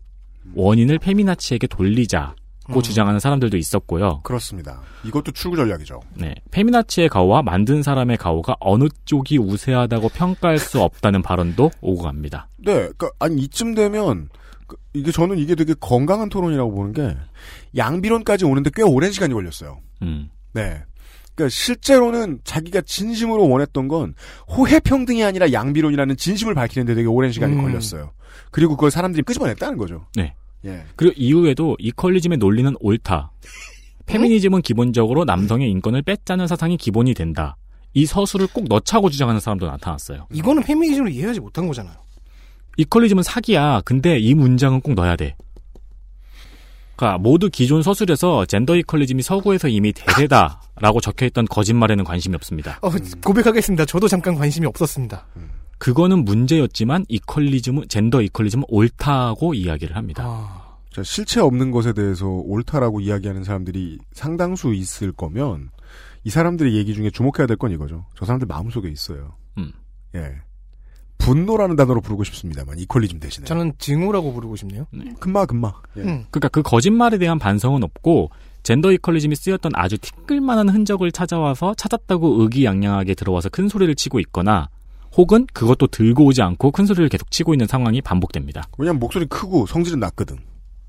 원인을 페미나치에게 돌리자 고 음. 주장하는 사람들도 있었고요. 그렇습니다. 이것도 출구 전략이죠. 네, 페미나치의 가오와 만든 사람의 가오가 어느 쪽이 우세하다고 평가할 수 없다는 발언도 오고 갑니다. 네, 그러니까 아니 이쯤 되면 그, 이게 저는 이게 되게 건강한 토론이라고 보는 게 양비론까지 오는데 꽤 오랜 시간이 걸렸어요. 음. 네. 그러니까 실제로는 자기가 진심으로 원했던 건 호혜 평등이 아니라 양비론이라는 진심을 밝히는데 되게 오랜 시간이 음. 걸렸어요. 그리고 그걸 사람들이 끄집어냈다는 거죠. 네. 예. 그리고 이후에도 이퀄리즘의 논리는 옳다. 페미니즘은 기본적으로 남성의 인권을 뺏자는 사상이 기본이 된다. 이 서술을 꼭 넣자고 주장하는 사람도 나타났어요. 이거는 페미니즘을 이해하지 못한 거잖아요. 이퀄리즘은 사기야. 근데 이 문장은 꼭 넣어야 돼. 그러니까 모두 기존 서술에서 젠더 이퀄리즘이 서구에서 이미 대세다라고 적혀있던 거짓말에는 관심이 없습니다. 어, 고백하겠습니다. 저도 잠깐 관심이 없었습니다. 그거는 문제였지만 이퀄리즘은 젠더 이퀄리즘은 옳다고 이야기를 합니다. 자, 실체 없는 것에 대해서 옳다라고 이야기하는 사람들이 상당수 있을 거면 이 사람들의 얘기 중에 주목해야 될 건 이거죠. 저 사람들 마음속에 있어요. 음. 예. 분노라는 단어로 부르고 싶습니다만 이퀄리즘 대신에. 저는 증오라고 부르고 싶네요. 금마 금마. 예. 음. 그러니까 그 거짓말에 대한 반성은 없고 젠더 이퀄리즘이 쓰였던 아주 티끌만한 흔적을 찾아와서 찾았다고 의기양양하게 들어와서 큰 소리를 치고 있거나 혹은 그것도 들고 오지 않고 큰 소리를 계속 치고 있는 상황이 반복됩니다. 왜냐면 목소리 크고 성질은 낮거든.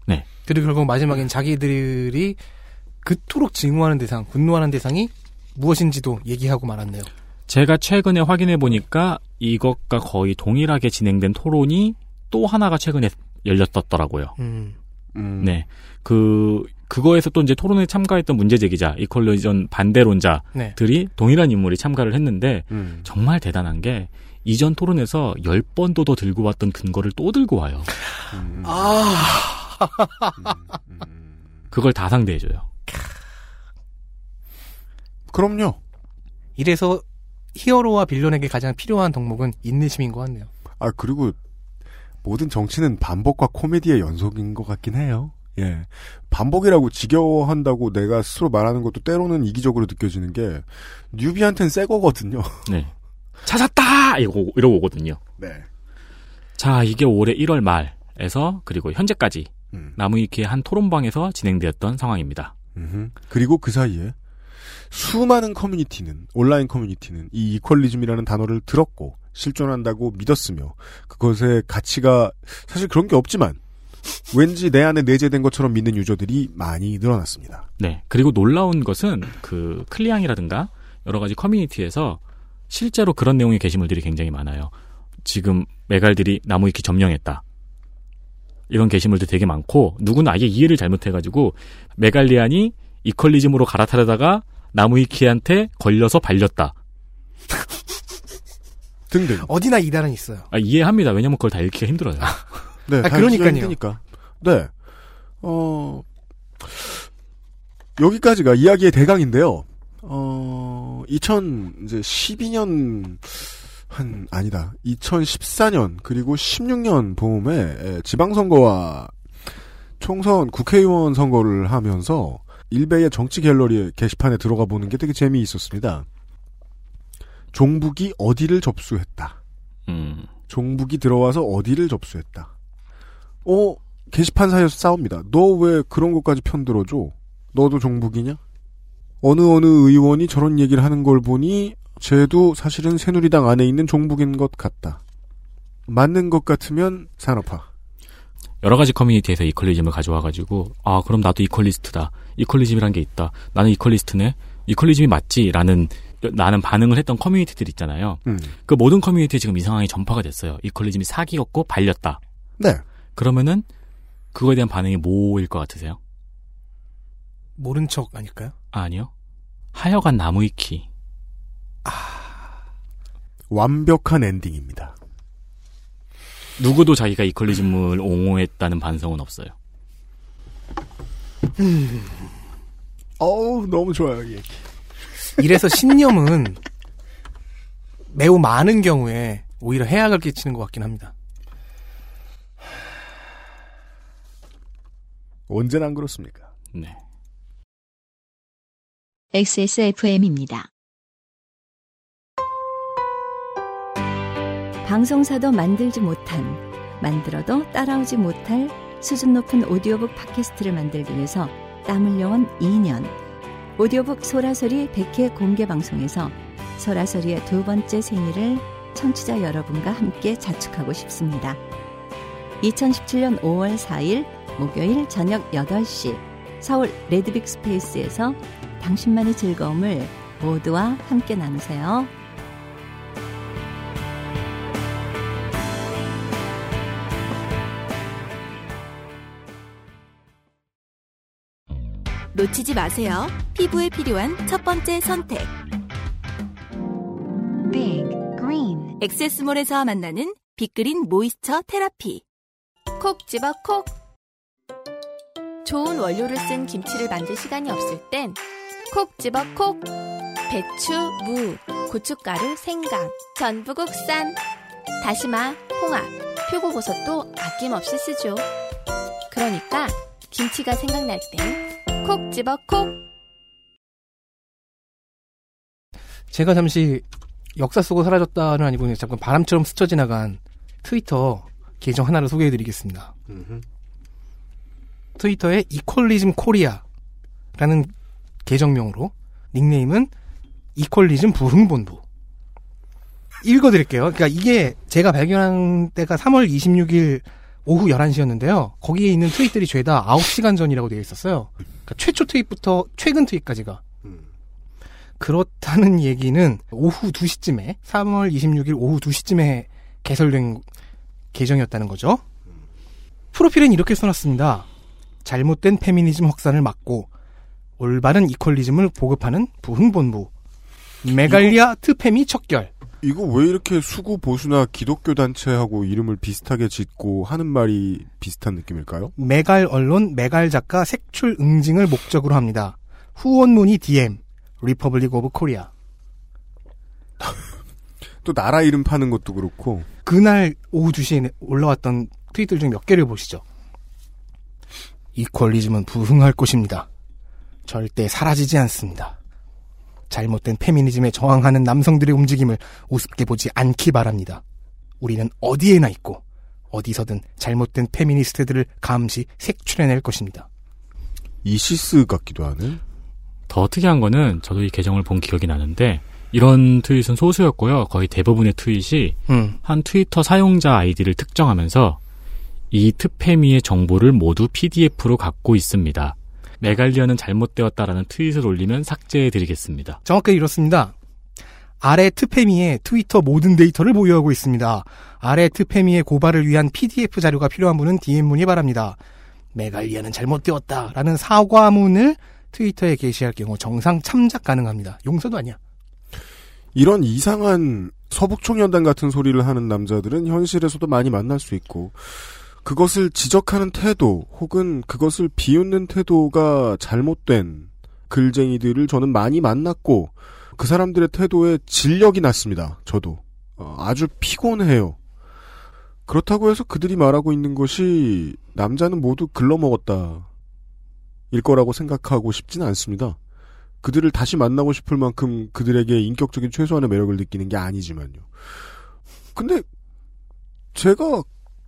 네. 그리고 결국 마지막엔 자기들이 그토록 증오하는 대상, 분노하는 대상이 무엇인지도 얘기하고 말았네요. 제가 최근에 확인해 보니까 이것과 거의 동일하게 진행된 토론이 또 하나가 최근에 열렸었더라고요. 음. 네. 그, 그거에서 또 이제 토론에 참가했던 문제제기자, 이퀄리전 반대론자들이 네. 동일한 인물이 참가를 했는데, 음. 정말 대단한 게, 이전 토론에서 10번도 더 들고 왔던 근거를 또 들고 와요. 아. 그걸 다 상대해줘요. 그럼요. 이래서 히어로와 빌런에게 가장 필요한 덕목은 인내심인 것 같네요. 아 그리고 모든 정치는 반복과 코미디의 연속인 것 같긴 해요. 예. 반복이라고 지겨워한다고 내가 스스로 말하는 것도 때로는 이기적으로 느껴지는 게 뉴비한테는 새 거거든요. 네. 찾았다! 이러고, 이러고 오거든요. 네. 자, 이게 올해 1월 말에서 그리고 현재까지 음. 나무위키의 한 토론방에서 진행되었던 상황입니다. 음흠. 그리고 그 사이에 수많은 커뮤니티는 온라인 커뮤니티는 이 이퀄리즘이라는 단어를 들었고 실존한다고 믿었으며 그것의 가치가 사실 그런 게 없지만 왠지 내 안에 내재된 것처럼 믿는 유저들이 많이 늘어났습니다. 네. 그리고 놀라운 것은 그 클리앙이라든가 여러 가지 커뮤니티에서 실제로 그런 내용의 게시물들이 굉장히 많아요. 지금 메갈들이 나무 위키 점령했다. 이런 게시물도 되게 많고 누구는 아예 이해를 잘못해가지고 메갈리안이 이퀄리즘으로 갈아타려다가 나무위키한테 걸려서 발렸다. 등등. 어디나 이단은 있어요. 아, 이해합니다. 왜냐면 그걸 다 읽기가 힘들어요. 네, 아, 다 그러니까요. 힘드니까. 네. 어, 여기까지가 이야기의 대강인데요. 어, 2012년, 한, 아니다. 2014년, 그리고 16년 봄에 에, 지방선거와 총선 국회의원 선거를 하면서 일베의 정치 갤러리 게시판에 들어가 보는 게 되게 재미있었습니다. 종북이 어디를 접수했다. 음. 종북이 들어와서 어디를 접수했다. 어, 게시판 사이에서 싸웁니다. 너 왜 그런 것까지 편들어줘? 너도 종북이냐? 어느 어느 의원이 저런 얘기를 하는 걸 보니 쟤도 사실은 새누리당 안에 있는 종북인 것 같다. 맞는 것 같으면 산업화. 여러 가지 커뮤니티에서 이퀄리즘을 가져와가지고 아 그럼 나도 이퀄리스트다. 이퀄리즘이란 게 있다. 나는 이퀄리스트네. 이퀄리즘이 맞지라는 나는 반응을 했던 커뮤니티들 있잖아요. 음. 그 모든 커뮤니티에 지금 이 상황이 전파가 됐어요. 이퀄리즘이 사기였고 발렸다. 네. 그러면은 그거에 대한 반응이 뭐일 것 같으세요? 모른 척 아닐까요? 아 니요. 하여간 나무위키. 완벽한 엔딩입니다. 누구도 자기가 이퀄리즘을 옹호했다는 반성은 없어요. 어우, 너무 좋아요, 이 얘기. 이래서 신념은 매우 많은 경우에 오히려 해악을 끼치는 것 같긴 합니다. 언제나 안 그렇습니까? 네. XSFM입니다. 방송사도 만들지 못한, 만들어도 따라오지 못할 수준 높은 오디오북 팟캐스트를 만들기 위해서 땀 흘려온 2년. 오디오북 소라소리 100회 공개 방송에서 소라소리의 두 번째 생일을 청취자 여러분과 함께 자축하고 싶습니다. 2017년 5월 4일 목요일 저녁 8시 서울 레드빅 스페이스에서 당신만의 즐거움을 모두와 함께 나누세요. 놓치지 마세요. 피부에 필요한 첫 번째 선택. Big Green 엑세스몰에서 만나는 빅그린 모이스처 테라피. 콕 집어 콕. 좋은 원료를 쓴 김치를 만들 시간이 없을 땐 콕 집어 콕. 배추, 무, 고춧가루, 생강, 전부 국산. 다시마, 홍합, 표고버섯도 아낌없이 쓰죠. 그러니까 김치가 생각날 땐 콕 집어 콕. 제가 잠시 역사 속으로 사라졌다는 아니고 잠깐 바람처럼 스쳐 지나간 트위터 계정 하나를 소개해드리겠습니다. 트위터에 equalism Korea라는 계정명으로 닉네임은 equalism 부흥본부. 읽어드릴게요. 그러니까 이게 제가 발견한 때가 3월 26일 오후 11시였는데요. 거기에 있는 트윗들이 죄다 9시간 전이라고 되어 있었어요. 그러니까 최초 트윗부터 최근 트윗까지가. 그렇다는 얘기는 오후 2시쯤에 3월 26일 오후 2시쯤에 개설된 계정이었다는 거죠. 프로필엔 이렇게 써놨습니다. 잘못된 페미니즘 확산을 막고 올바른 이퀄리즘을 보급하는 부흥본부 메갈리아 트페미 척결 이거 왜 이렇게 수구 보수나 기독교 단체하고 이름을 비슷하게 짓고 하는 말이 비슷한 느낌일까요? 메갈 언론 메갈 작가 색출 응징을 목적으로 합니다. 후원문의 DM Republic of Korea 또 나라 이름 파는 것도 그렇고 그날 오후 2시에 올라왔던 트윗들 중 몇 개를 보시죠. equalism은 부흥할 것입니다. 절대 사라지지 않습니다. 잘못된 페미니즘에 저항하는 남성들의 움직임을 우습게 보지 않기 바랍니다. 우리는 어디에나 있고 어디서든 잘못된 페미니스트들을 감시 색출해낼 것입니다. 이시스 같기도 하네. 더 특이한 거는 저도 이 계정을 본 기억이 나는데 이런 트윗은 소수였고요. 거의 대부분의 트윗이 음. 한 트위터 사용자 아이디를 특정하면서 이 트페미의 정보를 모두 PDF로 갖고 있습니다. 메갈리아는 잘못되었다라는 트윗을 올리면 삭제해드리겠습니다. 정확하게 이렇습니다. 아래 트페미의 트위터 모든 데이터를 보유하고 있습니다. 아래 트페미의 고발을 위한 PDF 자료가 필요한 분은 DM 문의 바랍니다. 메갈리아는 잘못되었다라는 사과문을 트위터에 게시할 경우 정상 참작 가능합니다. 용서도 아니야. 이런 이상한 서북청년단 같은 소리를 하는 남자들은 현실에서도 많이 만날 수 있고 그것을 지적하는 태도 혹은 그것을 비웃는 태도가 잘못된 글쟁이들을 저는 많이 만났고 그 사람들의 태도에 진력이 났습니다. 저도 어, 아주 피곤해요. 그렇다고 해서 그들이 말하고 있는 것이 남자는 모두 글러먹었다 일 거라고 생각하고 싶진 않습니다. 그들을 다시 만나고 싶을 만큼 그들에게 인격적인 최소한의 매력을 느끼는 게 아니지만요. 근데 제가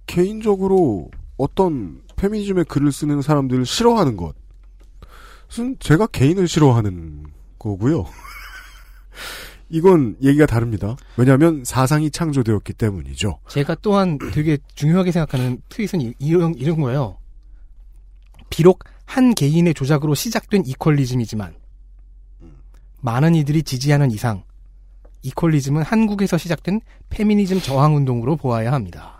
개인적으로 어떤 페미니즘의 글을 쓰는 사람들을 싫어하는 것은 제가 개인을 싫어하는 거고요. 이건 얘기가 다릅니다. 왜냐하면 사상이 창조되었기 때문이죠. 제가 또한 되게 중요하게 생각하는 트윗은 이- 이런, 이런 거예요. 비록 한 개인의 조작으로 시작된 이퀄리즘이지만 많은 이들이 지지하는 이상 이퀄리즘은 한국에서 시작된 페미니즘 저항 운동으로 보아야 합니다.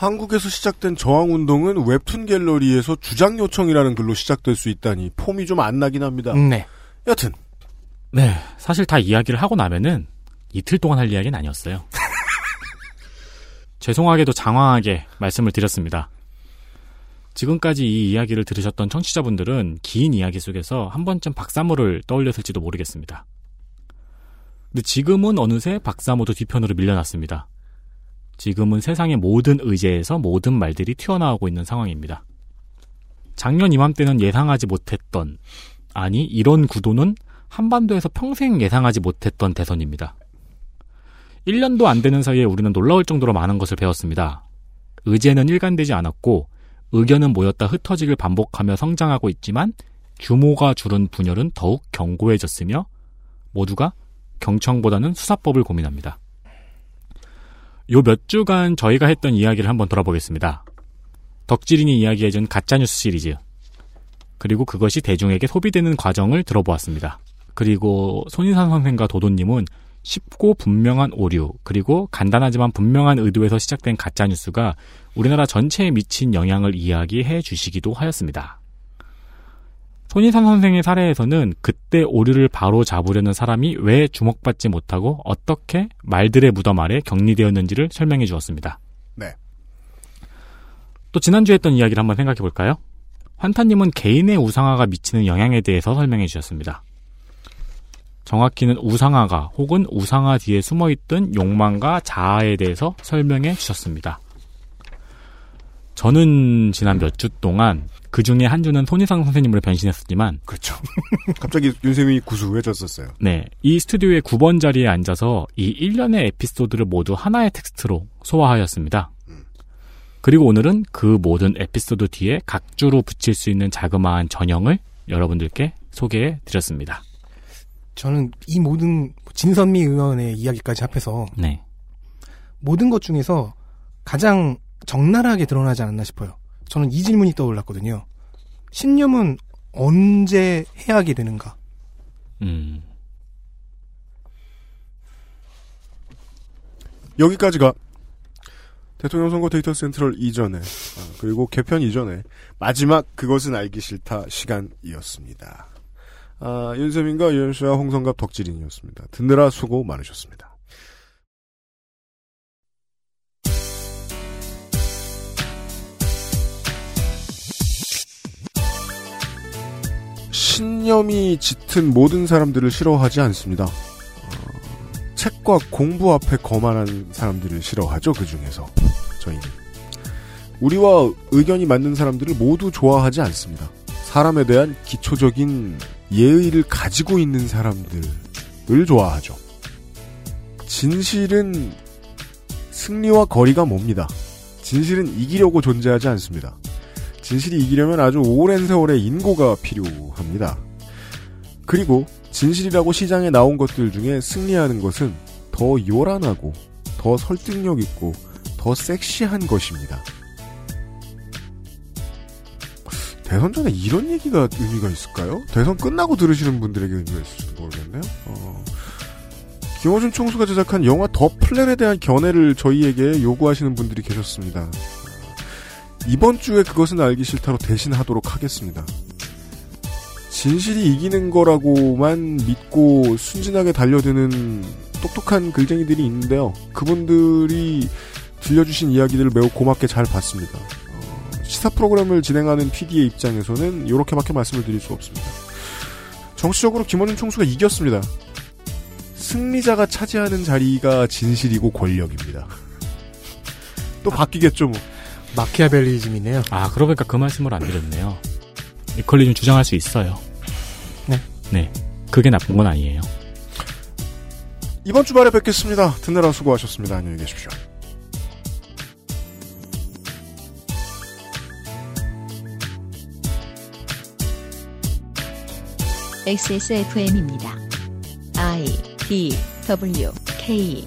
한국에서 시작된 저항운동은 웹툰 갤러리에서 주장 요청이라는 글로 시작될 수 있다니 폼이 좀 안 나긴 합니다. 네. 여튼 네, 사실 다 이야기를 하고 나면은 이틀 동안 할 이야기는 아니었어요. 죄송하게도 장황하게 말씀을 드렸습니다. 지금까지 이 이야기를 들으셨던 청취자분들은 긴 이야기 속에서 한 번쯤 박사모를 떠올렸을지도 모르겠습니다. 근데 지금은 어느새 박사모도 뒤편으로 밀려났습니다. 지금은 세상의 모든 의제에서 모든 말들이 튀어나오고 있는 상황입니다. 작년 이맘때는 예상하지 못했던, 아니, 이런 구도는 한반도에서 평생 예상하지 못했던 대선입니다. 1년도 안 되는 사이에 우리는 놀라울 정도로 많은 것을 배웠습니다. 의제는 일관되지 않았고 의견은 모였다 흩어지길 반복하며 성장하고 있지만 규모가 줄은 분열은 더욱 견고해졌으며 모두가 경청보다는 수사법을 고민합니다. 요 몇 주간 저희가 했던 이야기를 한번 돌아보겠습니다. 덕질인이 이야기해준 가짜뉴스 시리즈 그리고 그것이 대중에게 소비되는 과정을 들어보았습니다. 그리고 손인산 선생과 도도님은 쉽고 분명한 오류, 그리고 간단하지만 분명한 의도에서 시작된 가짜뉴스가 우리나라 전체에 미친 영향을 이야기해 주시기도 하였습니다. 손인산 선생의 사례에서는 그때 오류를 바로 잡으려는 사람이 왜 주목받지 못하고 어떻게 말들의 무덤 아래 격리되었는지를 설명해 주었습니다. 네. 또 지난주에 했던 이야기를 한번 생각해 볼까요? 환타님은 개인의 우상화가 미치는 영향에 대해서 설명해 주셨습니다. 정확히는 우상화가 혹은 우상화 뒤에 숨어있던 욕망과 자아에 대해서 설명해 주셨습니다. 저는 지난 몇 주 동안 그 중에 한 주는 손희상 선생님으로 변신했었지만 그렇죠. 갑자기 윤세민이 구수해졌었어요. 네. 이 스튜디오의 9번 자리에 앉아서 이 1년의 에피소드를 모두 하나의 텍스트로 소화하였습니다. 그리고 오늘은 그 모든 에피소드 뒤에 각주로 붙일 수 있는 자그마한 전형을 여러분들께 소개해 드렸습니다. 저는 이 모든 진선미 의원의 이야기까지 합해서 네. 모든 것 중에서 가장 적나라하게 드러나지 않았나 싶어요. 저는 이 질문이 떠올랐거든요. 신념은 언제 해하게 되는가? 음. 여기까지가 대통령 선거 데이터 센트럴 이전에 아, 그리고 개편 이전에 마지막 그것은 알기 싫다 시간이었습니다. 아, 윤세민과 유현수와 홍성갑 덕질인이었습니다. 듣느라 수고 많으셨습니다. 신념이 짙은 모든 사람들을 싫어하지 않습니다. 어, 책과 공부 앞에 거만한 사람들을 싫어하죠. 그 중에서 저희는 우리와 의견이 맞는 사람들을 모두 좋아하지 않습니다. 사람에 대한 기초적인 예의를 가지고 있는 사람들을 좋아하죠. 진실은 승리와 거리가 멉니다. 진실은 이기려고 존재하지 않습니다. 진실이 이기려면 아주 오랜 세월의 인고가 필요합니다. 그리고 진실이라고 시장에 나온 것들 중에 승리하는 것은 더 요란하고 더 설득력 있고 더 섹시한 것입니다. 대선 전에 이런 얘기가 의미가 있을까요? 대선 끝나고 들으시는 분들에게 의미가 있을지도 모르겠네요. 어, 김어준 총수가 제작한 영화 더 플랜에 대한 견해를 저희에게 요구하시는 분들이 계셨습니다. 이번 주에 그것은 알기 싫다로 대신하도록 하겠습니다. 진실이 이기는 거라고만 믿고 순진하게 달려드는 똑똑한 글쟁이들이 있는데요. 그분들이 들려주신 이야기들을 매우 고맙게 잘 봤습니다. 어, 시사 프로그램을 진행하는 PD의 입장에서는 이렇게밖에 말씀을 드릴 수 없습니다. 정치적으로 김원준 총수가 이겼습니다. 승리자가 차지하는 자리가 진실이고 권력입니다. 또 바뀌겠죠, 뭐. 마키아벨리즘이네요. 아, 그러고 보니까 그 말씀을 안 드렸네요. 이퀄리즘 주장할 수 있어요. 네. 네. 그게 나쁜 건 아니에요. 이번 주말에 뵙겠습니다. 듣느라 수고하셨습니다. 안녕히 계십시오. XSFM입니다. I D W K